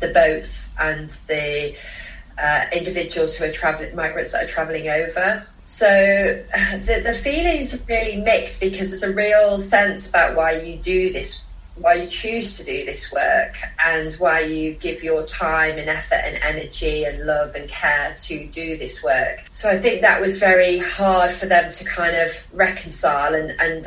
the boats and the uh, individuals who are traveling, migrants that are travelling over. So the, the feelings are really mixed because there's a real sense about why you do this, why you choose to do this work, and why you give your time and effort and energy and love and care to do this work. So I think that was very hard for them to kind of reconcile, and and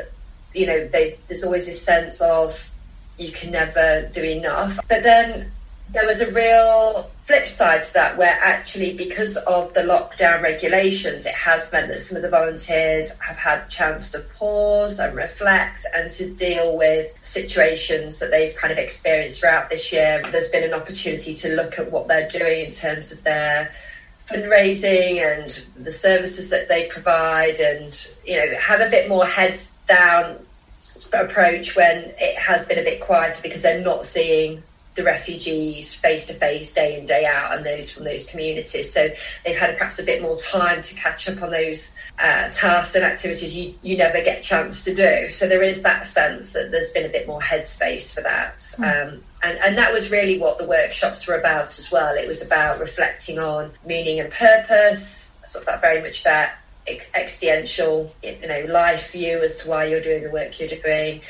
you know there's always this sense of you can never do enough, but then there was a real flip side to that where actually because of the lockdown regulations it has meant that some of the volunteers have had chance to pause and reflect and to deal with situations that they've kind of experienced throughout this year. There's been an opportunity to look at what they're doing in terms of their fundraising and the services that they provide and you know have a bit more heads down approach when it has been a bit quieter because they're not seeing the refugees face to face, day in, day out, and those from those communities. So they've had perhaps a bit more time to catch up on those uh, tasks and activities you, you never get a chance to do. So there is that sense that there's been a bit more headspace for that. Mm. Um, and, and that was really what the workshops were about as well. It was about reflecting on meaning and purpose, sort of that very much that existential, you know, life view as to why you're doing the work you're doing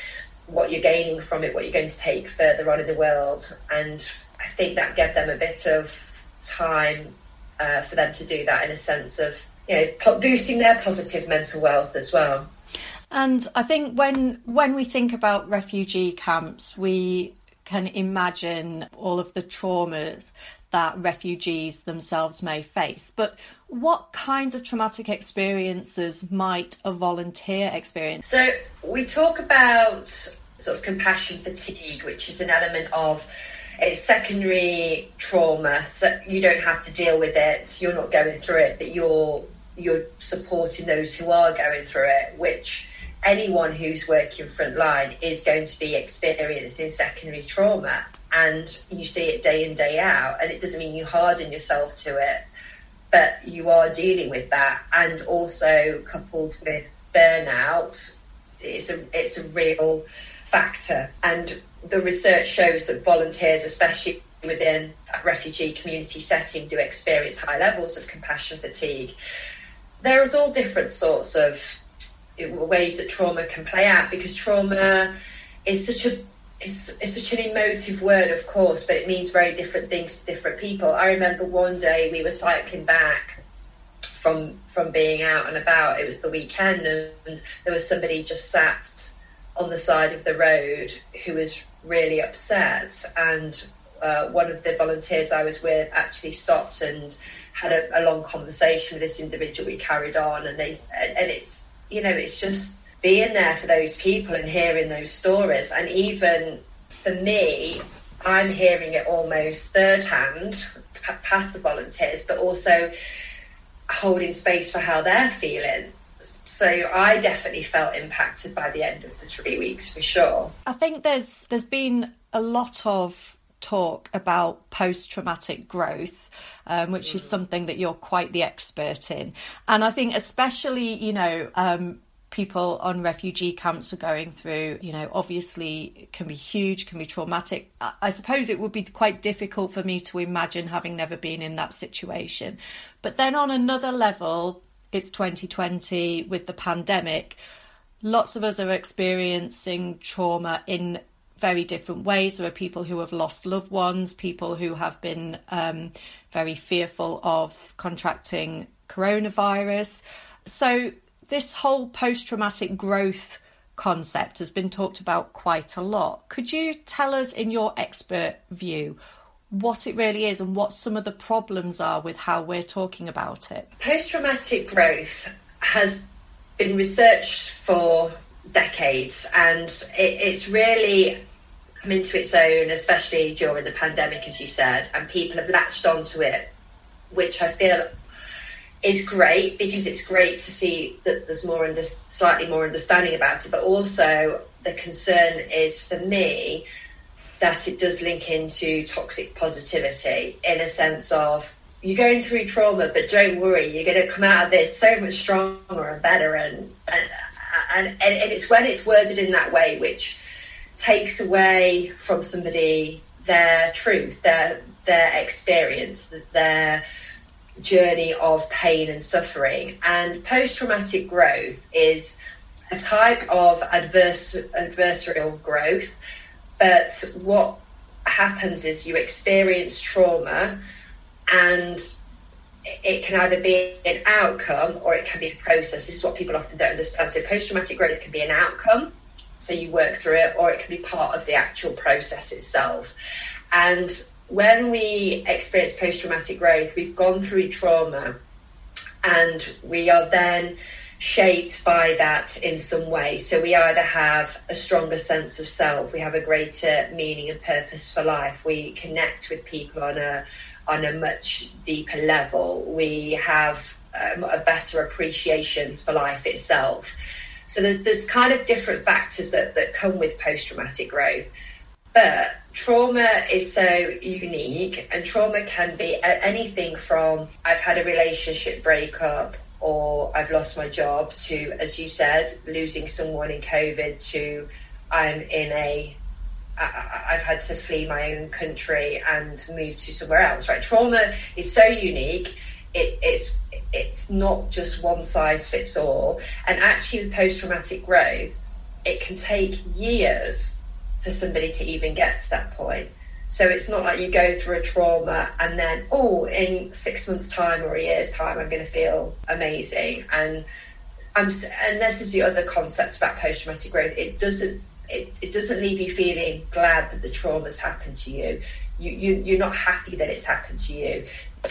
what you're gaining from it, what you're going to take further on in the world. And I think that gave them a bit of time uh, for them to do that in a sense of, you know, boosting their positive mental wealth as well. And I think when when we think about refugee camps, we can imagine all of the traumas that refugees themselves may face. But what kinds of traumatic experiences might a volunteer experience? So we talk about sort of compassion fatigue, which is an element of it's secondary trauma. So you don't have to deal with it. You're not going through it, but you're you're supporting those who are going through it, which anyone who's working frontline is going to be experiencing secondary trauma and you see it day in day out and it doesn't mean you harden yourself to it but you are dealing with that and also coupled with burnout it's a it's a real factor and the research shows that volunteers especially within a refugee community setting do experience high levels of compassion fatigue there's all different sorts of ways that trauma can play out because trauma is such a it's, it's such an emotive word, of course, but it means very different things to different people. I remember one day we were cycling back from from being out and about. It was the weekend, and there was somebody just sat on the side of the road who was really upset. And uh, one of the volunteers I was with actually stopped and had a, a long conversation with this individual. We carried on, and they and it's you know it's just being there for those people and hearing those stories. And even for me, I'm hearing it almost third hand past the volunteers, but also holding space for how they're feeling. So I definitely felt impacted by the end of the three weeks for sure. I think there's there's been a lot of talk about post traumatic growth, um, which is mm. something that you're quite the expert in. And I think, especially, you know, um, people on refugee camps are going through, you know, obviously can be huge, can be traumatic. I suppose it would be quite difficult for me to imagine having never been in that situation. But then on another level, it's 2020 with the pandemic. Lots of us are experiencing trauma in very different ways. There are people who have lost loved ones, people who have been um, very fearful of contracting coronavirus. So this whole post traumatic growth concept has been talked about quite a lot. Could you tell us, in your expert view, what it really is and what some of the problems are with how we're talking about it? Post traumatic growth has been researched for decades and it, it's really come into its own, especially during the pandemic, as you said, and people have latched onto it, which I feel is great because it's great to see that there's more under, slightly more understanding about it. But also, the concern is for me that it does link into toxic positivity in a sense of you're going through trauma, but don't worry, you're going to come out of this so much stronger and better. And and, and, and it's when it's worded in that way which takes away from somebody their truth, their their experience, their journey of pain and suffering. And post traumatic growth is a type of adverse, adversarial growth. But what happens is you experience trauma and it can either be an outcome or it can be a process. This is what people often don't understand. So post traumatic growth can be an outcome, so you work through it, or it can be part of the actual process itself. And when we experience post traumatic growth, we've gone through trauma and we are then shaped by that in some way. So we either have a stronger sense of self, we have a greater meaning and purpose for life, we connect with people on a on a much deeper level, we have um, a better appreciation for life itself. So there's there's kind of different factors that, that come with post traumatic growth. But trauma is so unique, and trauma can be anything from I've had a relationship breakup or I've lost my job to, as you said, losing someone in COVID to I'm in a I've had to flee my own country and move to somewhere else. Right, trauma is so unique. It, it's it's not just one size fits all. And actually, post traumatic growth, it can take years for somebody to even get to that point. So it's not like you go through a trauma and then, oh, in six months' time or a year's time, I'm going to feel amazing. And I'm, and this is the other concept about post traumatic growth. It doesn't it, it doesn't leave you feeling glad that the trauma's happened to you. You, you. You're not happy that it's happened to you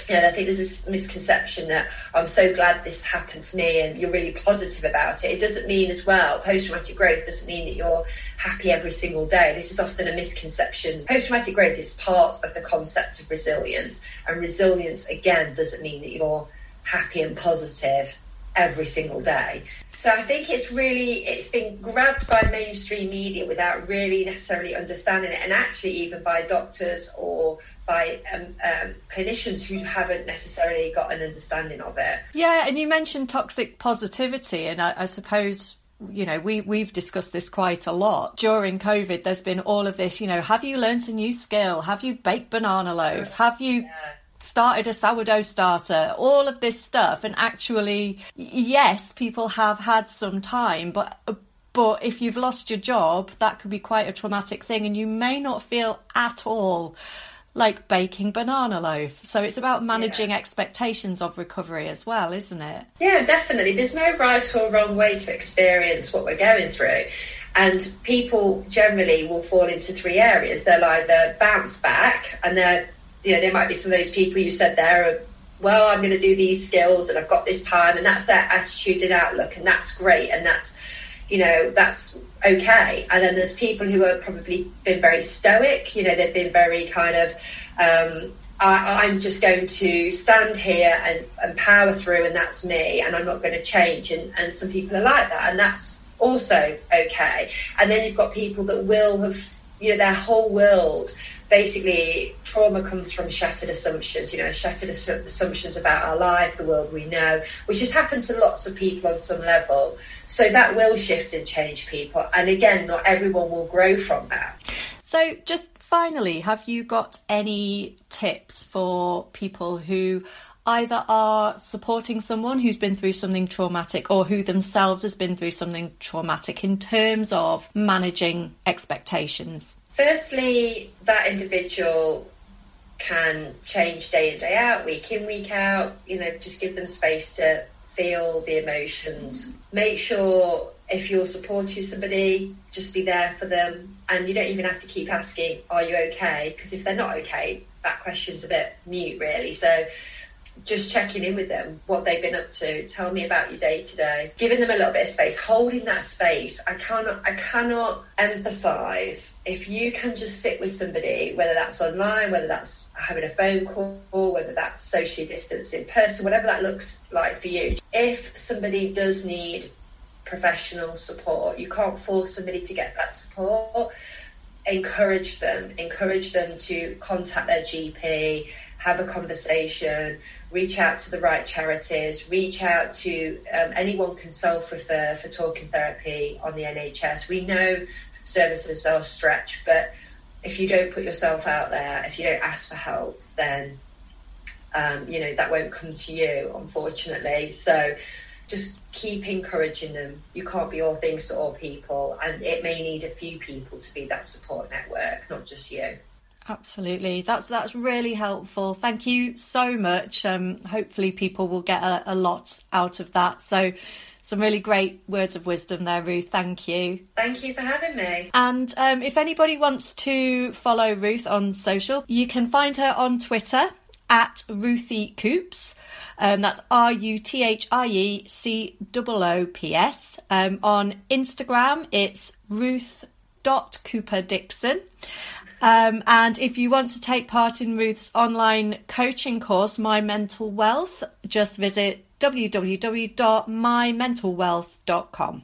you know, I think there's this misconception that I'm so glad this happened to me and you're really positive about it. It doesn't mean as well, post traumatic growth doesn't mean that you're happy every single day. This is often a misconception. Post traumatic growth is part of the concept of resilience, and resilience, again, doesn't mean that you're happy and positive every single day. So I think it's really it's been grabbed by mainstream media without really necessarily understanding it, and actually even by doctors or by um, um, clinicians who haven't necessarily got an understanding of it. Yeah, and you mentioned toxic positivity, and I, I suppose you know we we've discussed this quite a lot during covid there's been all of this you know have you learnt a new skill have you baked banana loaf have you yeah. Started a sourdough starter all of this stuff and actually yes people have had some time but but if you've lost your job that could be quite a traumatic thing and you may not feel at all like baking banana loaf. So it's about managing yeah. expectations of recovery as well, isn't it? Yeah, definitely. There's no right or wrong way to experience what we're going through. And people generally will fall into three areas. They'll either bounce back and they're you know, there might be some of those people you said there well, I'm going to do these skills and I've got this time, and that's their attitude and outlook, and that's great, and that's you know, that's okay. And then there's people who have probably been very stoic, you know, they've been very kind of, um, I, am just going to stand here and, and, power through, and that's me, and I'm not going to change. And, and some people are like that, and that's also okay. And then you've got people that will have you know, their whole world basically trauma comes from shattered assumptions, you know, shattered assu- assumptions about our life, the world we know, which has happened to lots of people on some level. So that will shift and change people. And again, not everyone will grow from that. So, just finally, have you got any tips for people who either are supporting someone who's been through something traumatic or who themselves has been through something traumatic in terms of managing expectations? Firstly, that individual can change day in, day out, week in, week out. You know, just give them space to feel the emotions. Make sure if you're supporting somebody, just be there for them. And you don't even have to keep asking, Are you okay? Because if they're not okay, that question's a bit mute, really. So just checking in with them, what they've been up to, tell me about your day today. giving them a little bit of space, holding that space. I cannot, I cannot emphasize if you can just sit with somebody, whether that's online, whether that's having a phone call, whether that's socially distanced in person, whatever that looks like for you. If somebody does need professional support, you can't force somebody to get that support. Encourage them, encourage them to contact their GP, have a conversation, reach out to the right charities, reach out to um, anyone can self refer for talking therapy on the NHS. We know services are stretched, but if you don't put yourself out there, if you don't ask for help, then um, you know that won't come to you, unfortunately. So just keep encouraging them. You can't be all things to all people, and it may need a few people to be that support network, not just you. Absolutely, that's that's really helpful. Thank you so much. Um, hopefully, people will get a, a lot out of that. So, some really great words of wisdom there, Ruth. Thank you. Thank you for having me. And um, if anybody wants to follow Ruth on social, you can find her on Twitter at Ruthie Coops. Um, that's R U T H I E C O O P S. Um, on Instagram, it's Ruth Cooper Dickson. Um, and if you want to take part in Ruth's online coaching course, My Mental Wealth, just visit www.mymentalwealth.com.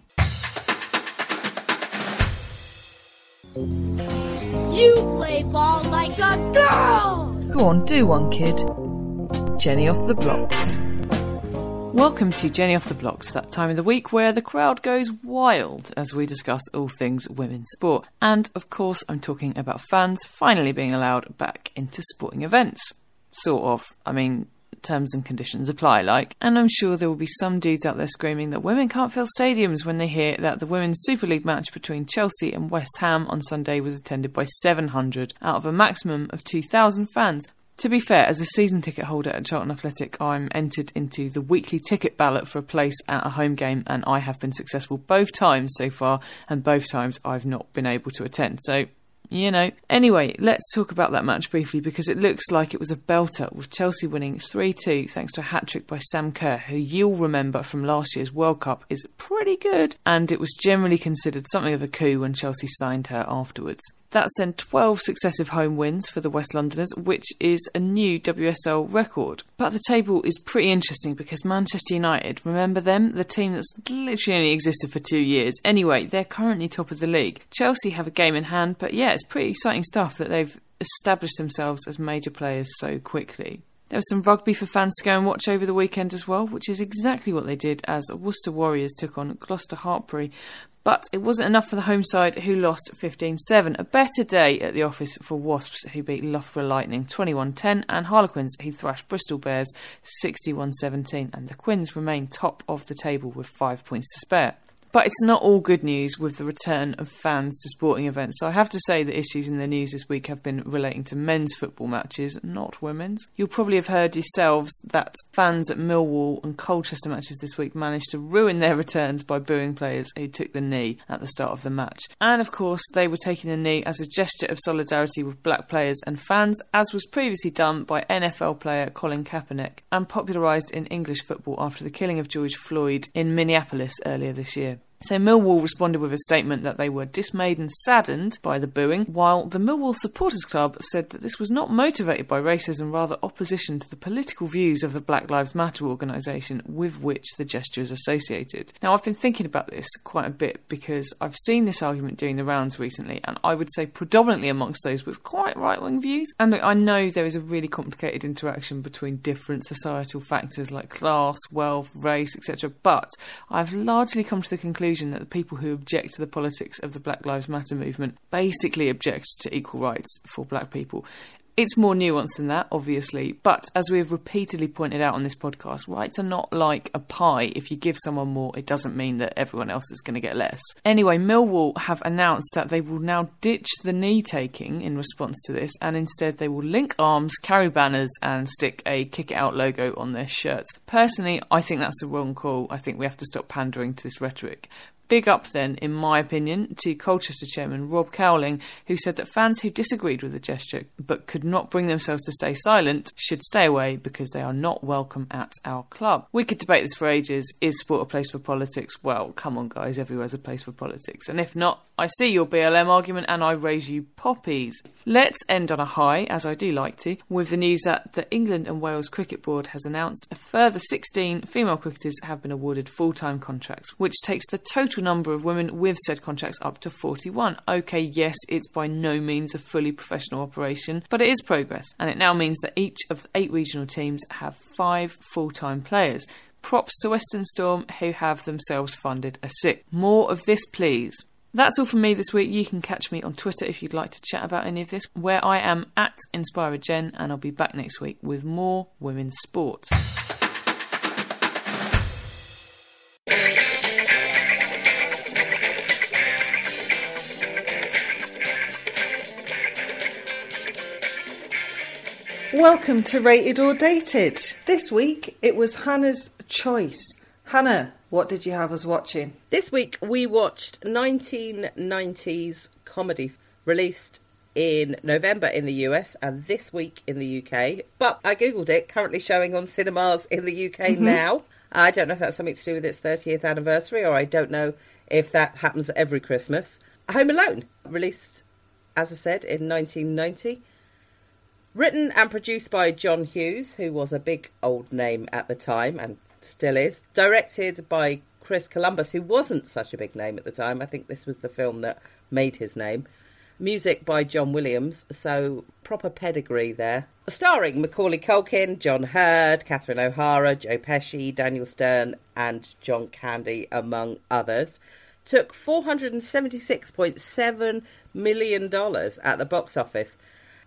You play ball like a girl! Go on, do one, kid. Jenny off the blocks. Welcome to Jenny Off the Blocks, that time of the week where the crowd goes wild as we discuss all things women's sport. And of course, I'm talking about fans finally being allowed back into sporting events. Sort of. I mean, terms and conditions apply, like. And I'm sure there will be some dudes out there screaming that women can't fill stadiums when they hear that the Women's Super League match between Chelsea and West Ham on Sunday was attended by 700 out of a maximum of 2,000 fans. To be fair, as a season ticket holder at Charlton Athletic, I'm entered into the weekly ticket ballot for a place at a home game, and I have been successful both times so far, and both times I've not been able to attend. So you know. Anyway, let's talk about that match briefly because it looks like it was a belter with Chelsea winning 3 2 thanks to a hat trick by Sam Kerr, who you'll remember from last year's World Cup is pretty good, and it was generally considered something of a coup when Chelsea signed her afterwards. That's then 12 successive home wins for the West Londoners, which is a new WSL record. But the table is pretty interesting because Manchester United, remember them? The team that's literally only existed for two years. Anyway, they're currently top of the league. Chelsea have a game in hand, but yeah, it's pretty exciting stuff that they've established themselves as major players so quickly. There was some rugby for fans to go and watch over the weekend as well, which is exactly what they did as Worcester Warriors took on Gloucester Hartpury. But it wasn't enough for the home side, who lost 15 7. A better day at the office for Wasps, who beat Loughborough Lightning 21 10, and Harlequins, who thrashed Bristol Bears 61 17. And the Quins remain top of the table with five points to spare. But it's not all good news with the return of fans to sporting events. So I have to say the issues in the news this week have been relating to men's football matches, not women's. You'll probably have heard yourselves that fans at Millwall and Colchester matches this week managed to ruin their returns by booing players who took the knee at the start of the match. And of course, they were taking the knee as a gesture of solidarity with black players and fans, as was previously done by NFL player Colin Kaepernick and popularised in English football after the killing of George Floyd in Minneapolis earlier this year. So Millwall responded with a statement that they were dismayed and saddened by the booing, while the Millwall Supporters Club said that this was not motivated by racism, rather opposition to the political views of the Black Lives Matter organisation with which the gesture is associated. Now, I've been thinking about this quite a bit because I've seen this argument doing the rounds recently, and I would say predominantly amongst those with quite right wing views. And I know there is a really complicated interaction between different societal factors like class, wealth, race, etc. But I've largely come to the conclusion that the people who object to the politics of the Black Lives Matter movement basically object to equal rights for black people. It's more nuanced than that, obviously, but as we have repeatedly pointed out on this podcast, rights are not like a pie. If you give someone more, it doesn't mean that everyone else is going to get less. Anyway, Millwall have announced that they will now ditch the knee taking in response to this, and instead they will link arms, carry banners, and stick a kick it out logo on their shirts. Personally, I think that's the wrong call. I think we have to stop pandering to this rhetoric. Big up then, in my opinion, to Colchester chairman Rob Cowling, who said that fans who disagreed with the gesture but could not bring themselves to stay silent should stay away because they are not welcome at our club. We could debate this for ages. Is sport a place for politics? Well, come on, guys, everywhere's a place for politics. And if not, I see your BLM argument and I raise you poppies. Let's end on a high, as I do like to, with the news that the England and Wales Cricket Board has announced a further 16 female cricketers have been awarded full time contracts, which takes the total number of women with said contracts up to 41. Okay, yes, it's by no means a fully professional operation, but it is progress, and it now means that each of the eight regional teams have five full time players. Props to Western Storm, who have themselves funded a six. More of this, please. That's all from me this week. You can catch me on Twitter if you'd like to chat about any of this, where I am at InspireGen, and I'll be back next week with more women's sport. Welcome to Rated or Dated. This week it was Hannah's choice. Hannah, what did you have us watching? This week we watched 1990s comedy released in November in the US and this week in the UK. But I googled it, currently showing on cinemas in the UK Mm-hmm. now. I don't know if that's something to do with its 30th anniversary or I don't know if that happens every Christmas. Home Alone, released, as I said, in 1990. Written and produced by John Hughes, who was a big old name at the time and still is. Directed by Chris Columbus, who wasn't such a big name at the time. I think this was the film that made his name. Music by John Williams, so proper pedigree there. Starring Macaulay Culkin, John Heard, Catherine O'Hara, Joe Pesci, Daniel Stern, and John Candy, among others. Took $476.7 million at the box office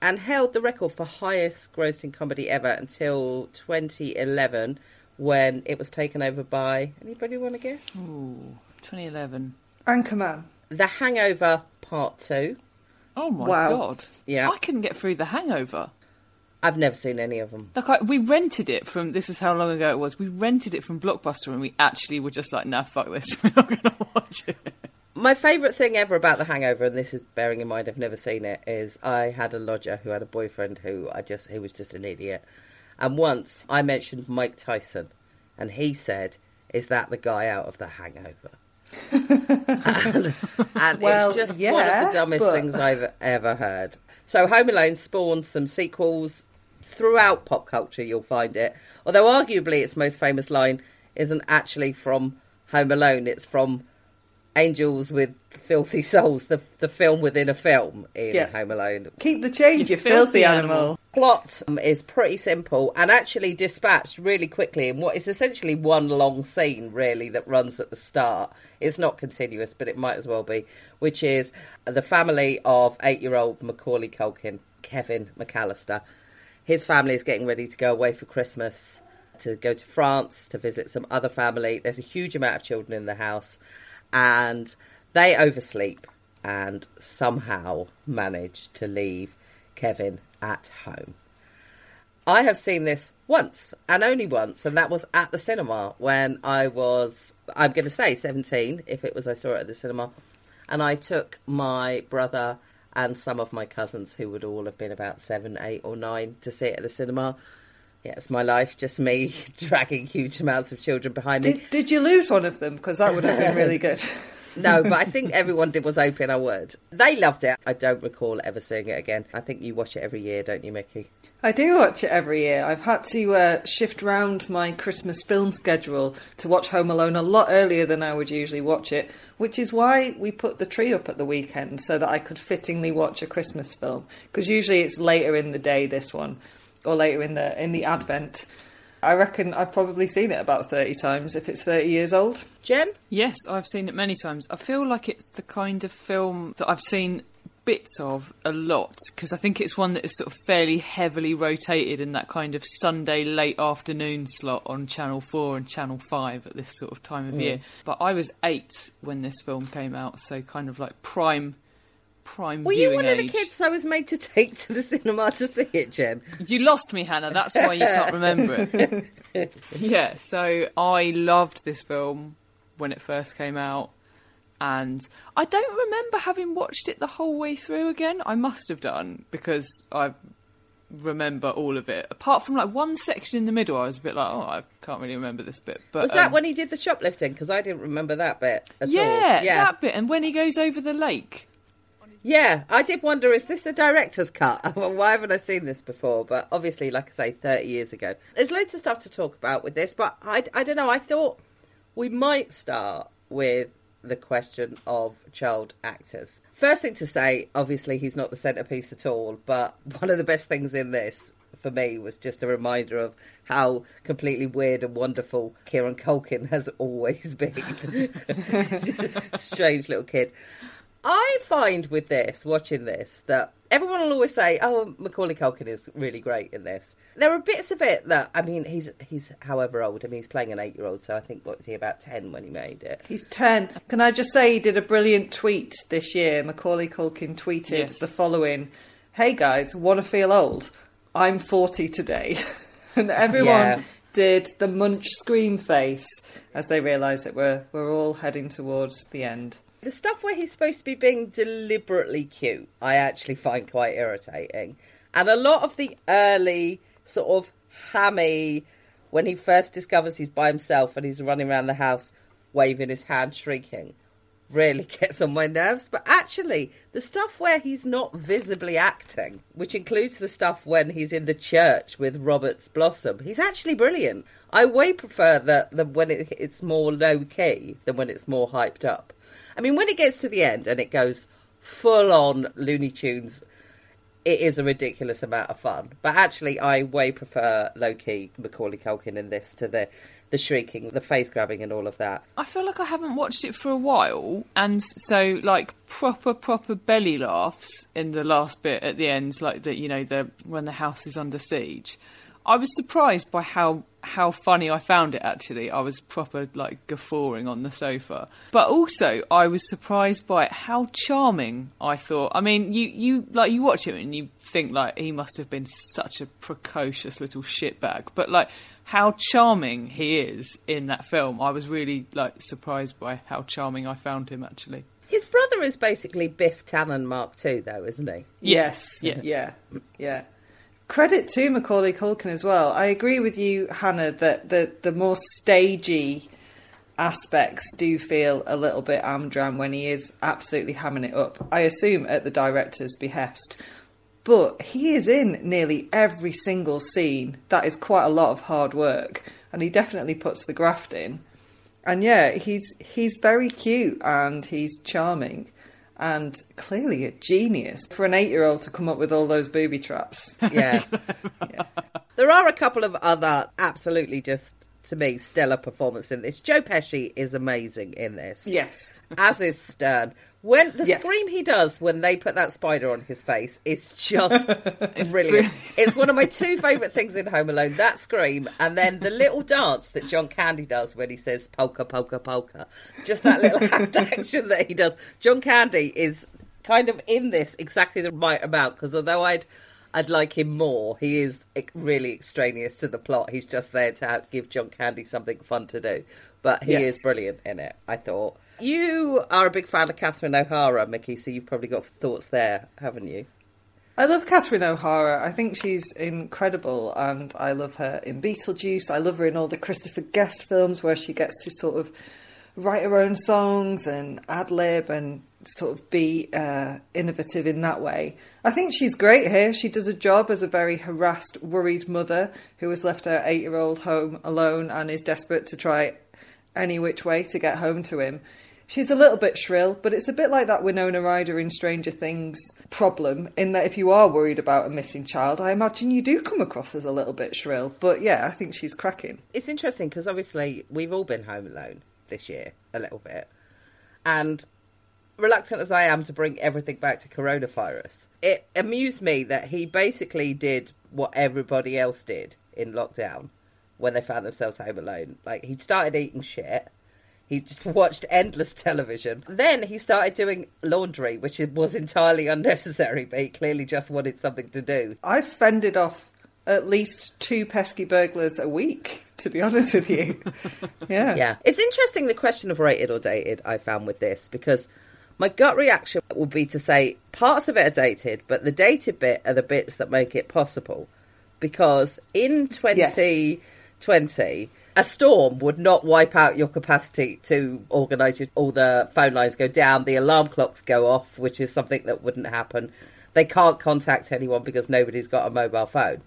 and held the record for highest grossing comedy ever until 2011 when it was taken over by anybody want to guess Ooh, 2011. Anchorman. the hangover part 2 Oh my Wow. god. Yeah. I couldn't get through The Hangover. i've never seen any of them Like, I, we rented it from, this is how long ago it was, we rented it from Blockbuster and we actually were just like, nah, fuck this, we're not going to watch it. My favourite thing ever about the hangover and this is bearing in mind i've never seen it is i had a lodger who had a boyfriend who i just who was just an idiot and once i mentioned mike tyson and he said is that the guy out of the hangover and, and Well, it's just one of the dumbest but- things I've ever heard. So Home Alone spawned some sequels throughout pop culture. You'll find it, although arguably its most famous line isn't actually from Home Alone. It's from Angels with Filthy Souls, the the film within a film in Yeah. Home Alone Keep the change, you, filthy, animal. plot um, is pretty simple and actually dispatched really quickly in what is essentially one long scene, really, that runs at the start. It's not continuous, but it might as well be, which is the family of eight year old Macaulay Culkin, Kevin McCallister. His family is getting ready to go away for Christmas to go to France to visit some other family. There's a huge amount of children in the house, and they oversleep and somehow manage to leave Kevin at home. I have seen this once and only once, and that was at the cinema when I was, I'm going to say 17, if it was I saw it at the cinema. And I took my brother and some of my cousins, who would all have been about seven, eight, or nine, to see it at the cinema. Yeah, it's my life, just me dragging huge amounts of children behind me. Did, did you lose one of them? Because that would have been really good. No, but I think everyone did was hoping I would. They loved it. I don't recall ever seeing it again. I think you watch it every year, don't you, Mickey? I do watch it every year. I've had to uh, shift round my Christmas film schedule to watch Home Alone a lot earlier than I would usually watch it, which is why we put the tree up at the weekend so that I could fittingly watch a Christmas film. Because usually it's later in the day, this one, or later in the in the Advent. I reckon I've probably seen it about thirty times if it's thirty years old. Jen? Yes, I've seen it many times. I feel like it's the kind of film that I've seen bits of a lot because I think it's one that is sort of fairly heavily rotated in that kind of Sunday late afternoon slot on Channel 4 and Channel 5 at this sort of time of mm. year. But I was eight when this film came out, so kind of like prime. Prime Were you one of the kids I was made to take to the cinema to see it, Jen? You lost me, Hannah. That's why you can't remember it. yeah, so I loved this film when it first came out, and I don't remember having watched it the whole way through again. I must have done because I remember all of it. Apart from like one section in the middle, I was a bit like, oh, I can't really remember this bit. But Was that um, when he did the shoplifting? Because I didn't remember that bit at Yeah, all. Yeah, that bit, and when he goes over the lake. Yeah, I did wonder, is this the director's cut? Why haven't I seen this before? But obviously, like I say, 30 years ago. There's loads of stuff to talk about with this, but I, I don't know. I thought we might start with the question of child actors. First thing to say, obviously, he's not the centrepiece at all, but one of the best things in this for me was just a reminder of how completely weird and wonderful Kieran Culkin has always been. Strange little kid. I find with this, watching this, that everyone will always say, "Oh, Macaulay Culkin is really great in this." There are bits of it that, I mean, he's he's however old. I mean, he's playing an eight-year-old, so I think what was he about ten when he made it? He's 10. Can I just say he did a brilliant tweet this year? Macaulay Culkin tweeted Yes. the following Hey guys, want to feel old? I'm 40 today. and everyone Yeah. did the munch scream face as they realised that we're, we're all heading towards the end. The stuff where he's supposed to be being deliberately cute, I actually find quite irritating. And a lot of the early sort of hammy, when he first discovers he's by himself and he's running around the house waving his hand, shrieking, really gets on my nerves. But actually, the stuff where he's not visibly acting, which includes the stuff when he's in the church with Roberts Blossom, he's actually brilliant. I way prefer that when it, it's more low key than when it's more hyped up. I mean, when it gets to the end and it goes full on Looney Tunes, it is a ridiculous amount of fun. But actually, I way prefer low key Macaulay Culkin in this to the the shrieking, the face grabbing, and all of that. I feel like I haven't watched it for a while, and so like proper proper belly laughs in the last bit at the end, like the you know the when the house is under siege. I was surprised by how how funny I found it. Actually, I was proper like guffawing on the sofa, but also I was surprised by how charming I thought. I mean, you you like you watch him and you think like he must have been such a precocious little shitbag, but like how charming he is in that film. I was really like surprised by how charming I found him actually. His brother is basically Biff Tannen Mark II, though, isn't he? Yes. Yeah. Yeah. Yeah. Credit to Macaulay Culkin as well. I agree with you, Hannah, that the, the more stagey aspects do feel a little bit amdram when he is absolutely hamming it up. I assume at the director's behest. But he is in nearly every single scene. That is quite a lot of hard work, and he definitely puts the graft in. And yeah, he's he's very cute and he's charming and clearly a genius for an eight-year-old to come up with all those booby traps. Yeah. There are a couple of other absolutely just, to me, stellar performances in this. Joe Pesci is amazing in this. yes, As is Stern. When the Yes. scream he does when they put that spider on his face is just brilliant. brilliant. It's one of my two favourite things in Home Alone. That scream and then the little dance that John Candy does when he says polka polka polka. Just that little action that he does. John Candy is kind of in this exactly the right amount because although I'd I'd like him more, he is really extraneous to the plot. He's just there to give John Candy something fun to do. But he Yes. is brilliant in it, I thought. You are a big fan of Catherine O'Hara, Mickey, so you've probably got thoughts there, haven't you? I love Catherine O'Hara. I think she's incredible, and I love her in Beetlejuice. I love her in all the Christopher Guest films where she gets to sort of write her own songs and ad lib and sort of be uh, innovative in that way. I think she's great here. She does a job as a very harassed, worried mother who has left her eight year old home alone and is desperate to try any which way to get home to him. She's a little bit shrill, but it's a bit like that Winona Ryder in Stranger Things problem, in that if you are worried about a missing child, I imagine you do come across as a little bit shrill. But yeah, I think she's cracking. It's interesting because obviously we've all been home alone this year a little bit, and reluctant as I am to bring everything back to coronavirus, it amused me that he basically did what everybody else did in lockdown when they found themselves home alone. Like he started eating shit. He just watched endless television. Then he started doing laundry, which was entirely unnecessary, but he clearly just wanted something to do. I've fended off at least two pesky burglars a week, to be honest with you. yeah. Yeah. It's interesting the question of rated or dated I found with this because my gut reaction would be to say parts of it are dated, but the dated bit are the bits that make it possible. Because in 2020, a storm would not wipe out your capacity to organise all the phone lines go down, the alarm clocks go off, which is something that wouldn't happen. They can't contact anyone because nobody's got a mobile phone.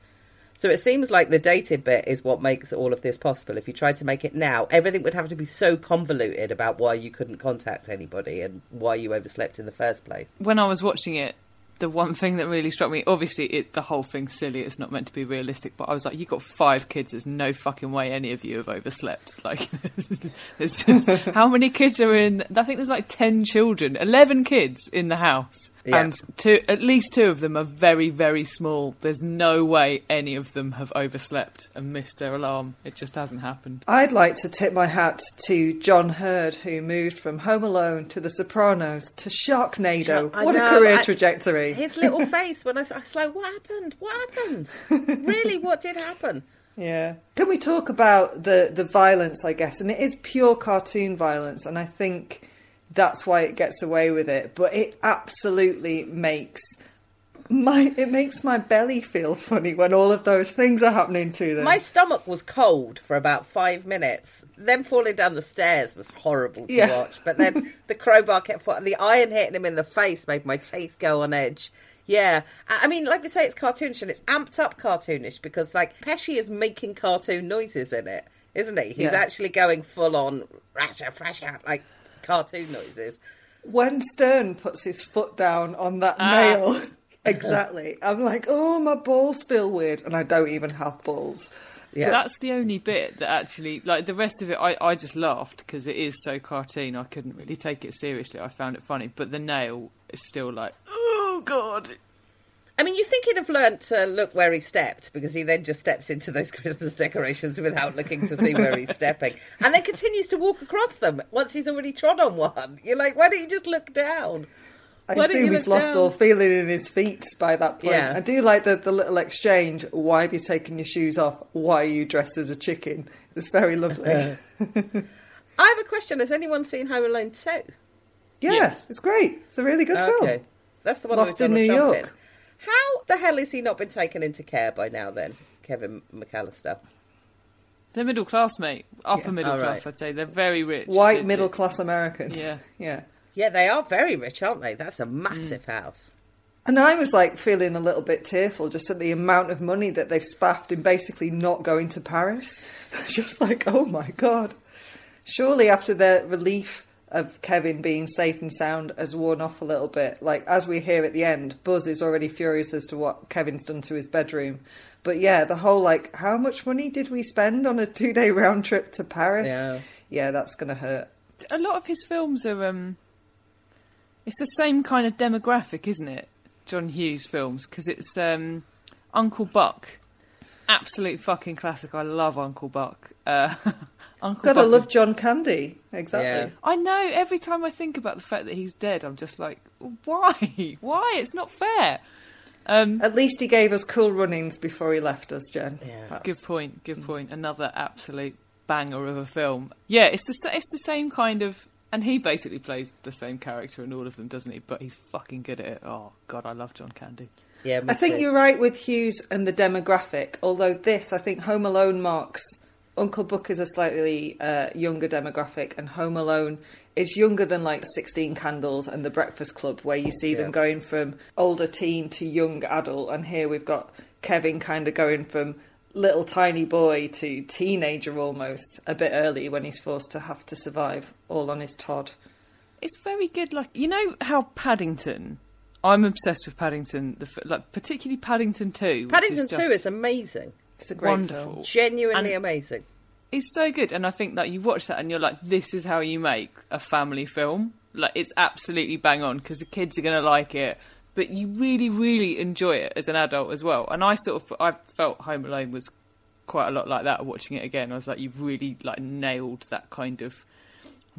So it seems like the dated bit is what makes all of this possible. If you tried to make it now, everything would have to be so convoluted about why you couldn't contact anybody and why you overslept in the first place. When I was watching it, the one thing that really struck me, obviously, it, the whole thing's silly. It's not meant to be realistic, but I was like, you got five kids. There's no fucking way any of you have overslept. Like, there's just, how many kids are in? I think there's like ten children, eleven kids in the house, Yeah. and two, at least two of them are very, very small. There's no way any of them have overslept and missed their alarm. It just hasn't happened. I'd like to tip my hat to John Heard, who moved from Home Alone to The Sopranos to Sharknado. I what a career I- trajectory. His little face when I was like, what happened? What happened? really, what did happen? Yeah. Can we talk about the the violence, I guess? And it is pure cartoon violence, and I think that's why it gets away with it. But it absolutely makes my it makes my belly feel funny when all of those things are happening to them. My stomach was cold for about five minutes. Then falling down the stairs was horrible to Yeah. watch. But then the crowbar kept falling. The iron hitting him in the face made my teeth go on edge. Yeah, I mean, like we say, it's cartoonish and it's amped up cartoonish because, like, Pesci is making cartoon noises in it, isn't he? He's Yeah. actually going full on rasha, frasha, like cartoon noises. when Stern puts his foot down on that Ah. nail, exactly. I'm like, oh, my balls feel weird, and I don't even have balls. Yeah, That's the only bit that actually, like the rest of it, I, I just laughed because it is so cartoon. I couldn't really take it seriously. I found it funny, but the nail is still like, oh god. I mean, you think he'd have learnt to look where he stepped because he then just steps into those Christmas decorations without looking to see where he's stepping, and then continues to walk across them once he's already trod on one. You're like, why don't you just look down? I Why assume he's lost down? all feeling in his feet by that point. Yeah. I do like the, the little exchange. Why have you taken your shoes off? Why are you dressed as a chicken? It's very lovely. I have a question. Has anyone seen Home Alone 2? yeah, Yes. it's great. It's a really good Okay. film. That's the one Lost with in New Trump York. In. How the hell is he not been taken into care by now then, Kevin McCallister? They're middle class, mate. Upper Yeah. middle Oh, class, right. I'd say. They're very rich. White middle they- class Americans. Yeah. Yeah. Yeah, they are very rich, aren't they? That's a massive mm. house. And I was like feeling a little bit tearful just at the amount of money that they've spaffed in basically not going to Paris. just like, oh my god. Surely after their relief of Kevin being safe and sound has worn off a little bit, like as we hear at the end, Buzz is already furious as to what Kevin's done to his bedroom. But yeah, the whole like, how much money did we spend on a two day round trip to Paris? Yeah. yeah that's going to hurt. A lot of his films are. um It's the same kind of demographic, isn't it? John Hughes films, because it's um Uncle Buck. Absolute fucking classic. I love Uncle Buck. Uh, Uncle Gotta Buck is love John Candy. Exactly. Yeah. I know. Every time I think about the fact that he's dead, I'm just like, why? Why? It's not fair. Um, At least he gave us cool runnings before he left us, Jen. Yeah. That's- good point. Good point. Another absolute banger of a film. Yeah, it's the it's the same kind of And he basically plays the same character in all of them, doesn't he? But he's fucking good at it. Oh god, I love John Candy. Yeah, I think too. you're right with Hughes and the demographic. Although this, I think Home Alone marks Uncle Buck is a slightly uh, younger demographic, and Home Alone is younger than like Sixteen Candles and The Breakfast Club, where you see Yeah. them going from older teen to young adult. And here we've got Kevin kind of going from little tiny boy to teenager almost a bit early when he's forced to have to survive all on his tod. It's very good. Like you know how Paddington. I'm obsessed with Paddington. The like particularly Paddington Two. Paddington is Two is amazing, It's a great wonderful. film. genuinely And- amazing. It's so good, and I think that you watch that and you're like, this is how you make a family film. Like it's absolutely bang on because the kids are going to like it, but you really, really enjoy it as an adult as well. And I sort of, I felt Home Alone was quite a lot like that. Watching it again, I was like, you've really like nailed that kind of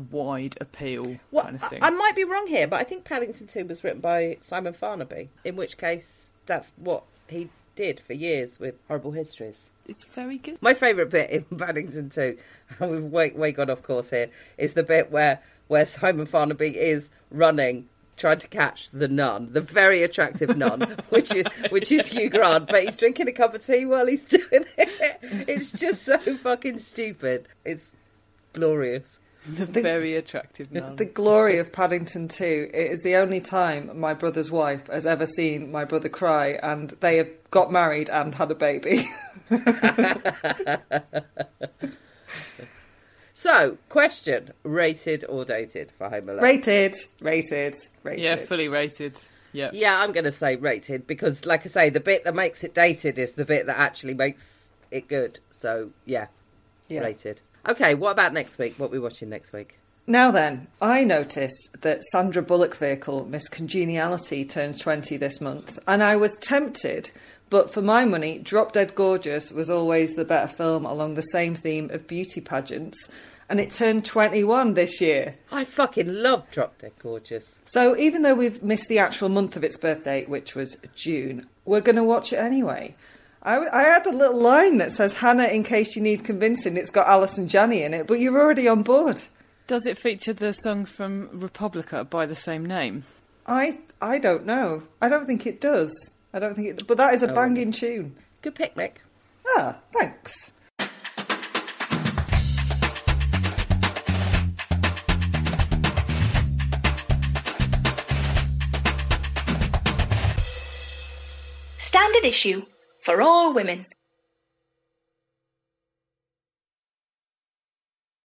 wide appeal Well, kind of thing. I, I might be wrong here, but I think Paddington 2 was written by Simon Farnaby, in which case that's what he did for years with Horrible Histories. it's very good. My favourite bit in Paddington 2, and we've way, way gone off course here, is the bit where, where Simon Farnaby is running, trying to catch the nun, the very attractive nun, which is, which is Hugh Grant, but he's drinking a cup of tea while he's doing it. It's just so fucking stupid. It's glorious. The very attractive nun. The glory of Paddington 2, it is the only time my brother's wife has ever seen my brother cry, and they have got married and had a baby. So, question: rated or dated for Home Alone? rated, rated, rated. yeah, fully rated. Yeah. Yeah, I'm going to say rated because, like I say, the bit that makes it dated is the bit that actually makes it good. So, yeah, Yeah. rated. Okay, what about next week? What are we watching next week? Now then, I noticed that Sandra Bullock vehicle Miss Congeniality turns 20 this month, and I was tempted, but for my money, Drop Dead Gorgeous was always the better film along the same theme of beauty pageants, and it turned 21 this year. I fucking love Drop Dead Gorgeous. So even though we've missed the actual month of its birthday, which was June, we're going to watch it anyway. I, I had a little line that says, Hannah, in case you need convincing, it's got Allison Janney in it, but you're already on board. Does it feature the song from Republica by the same name? I I don't know. I don't think it does. I don't think it. But that is a banging tune. Good picnic. Ah, thanks. Standard issue for all women.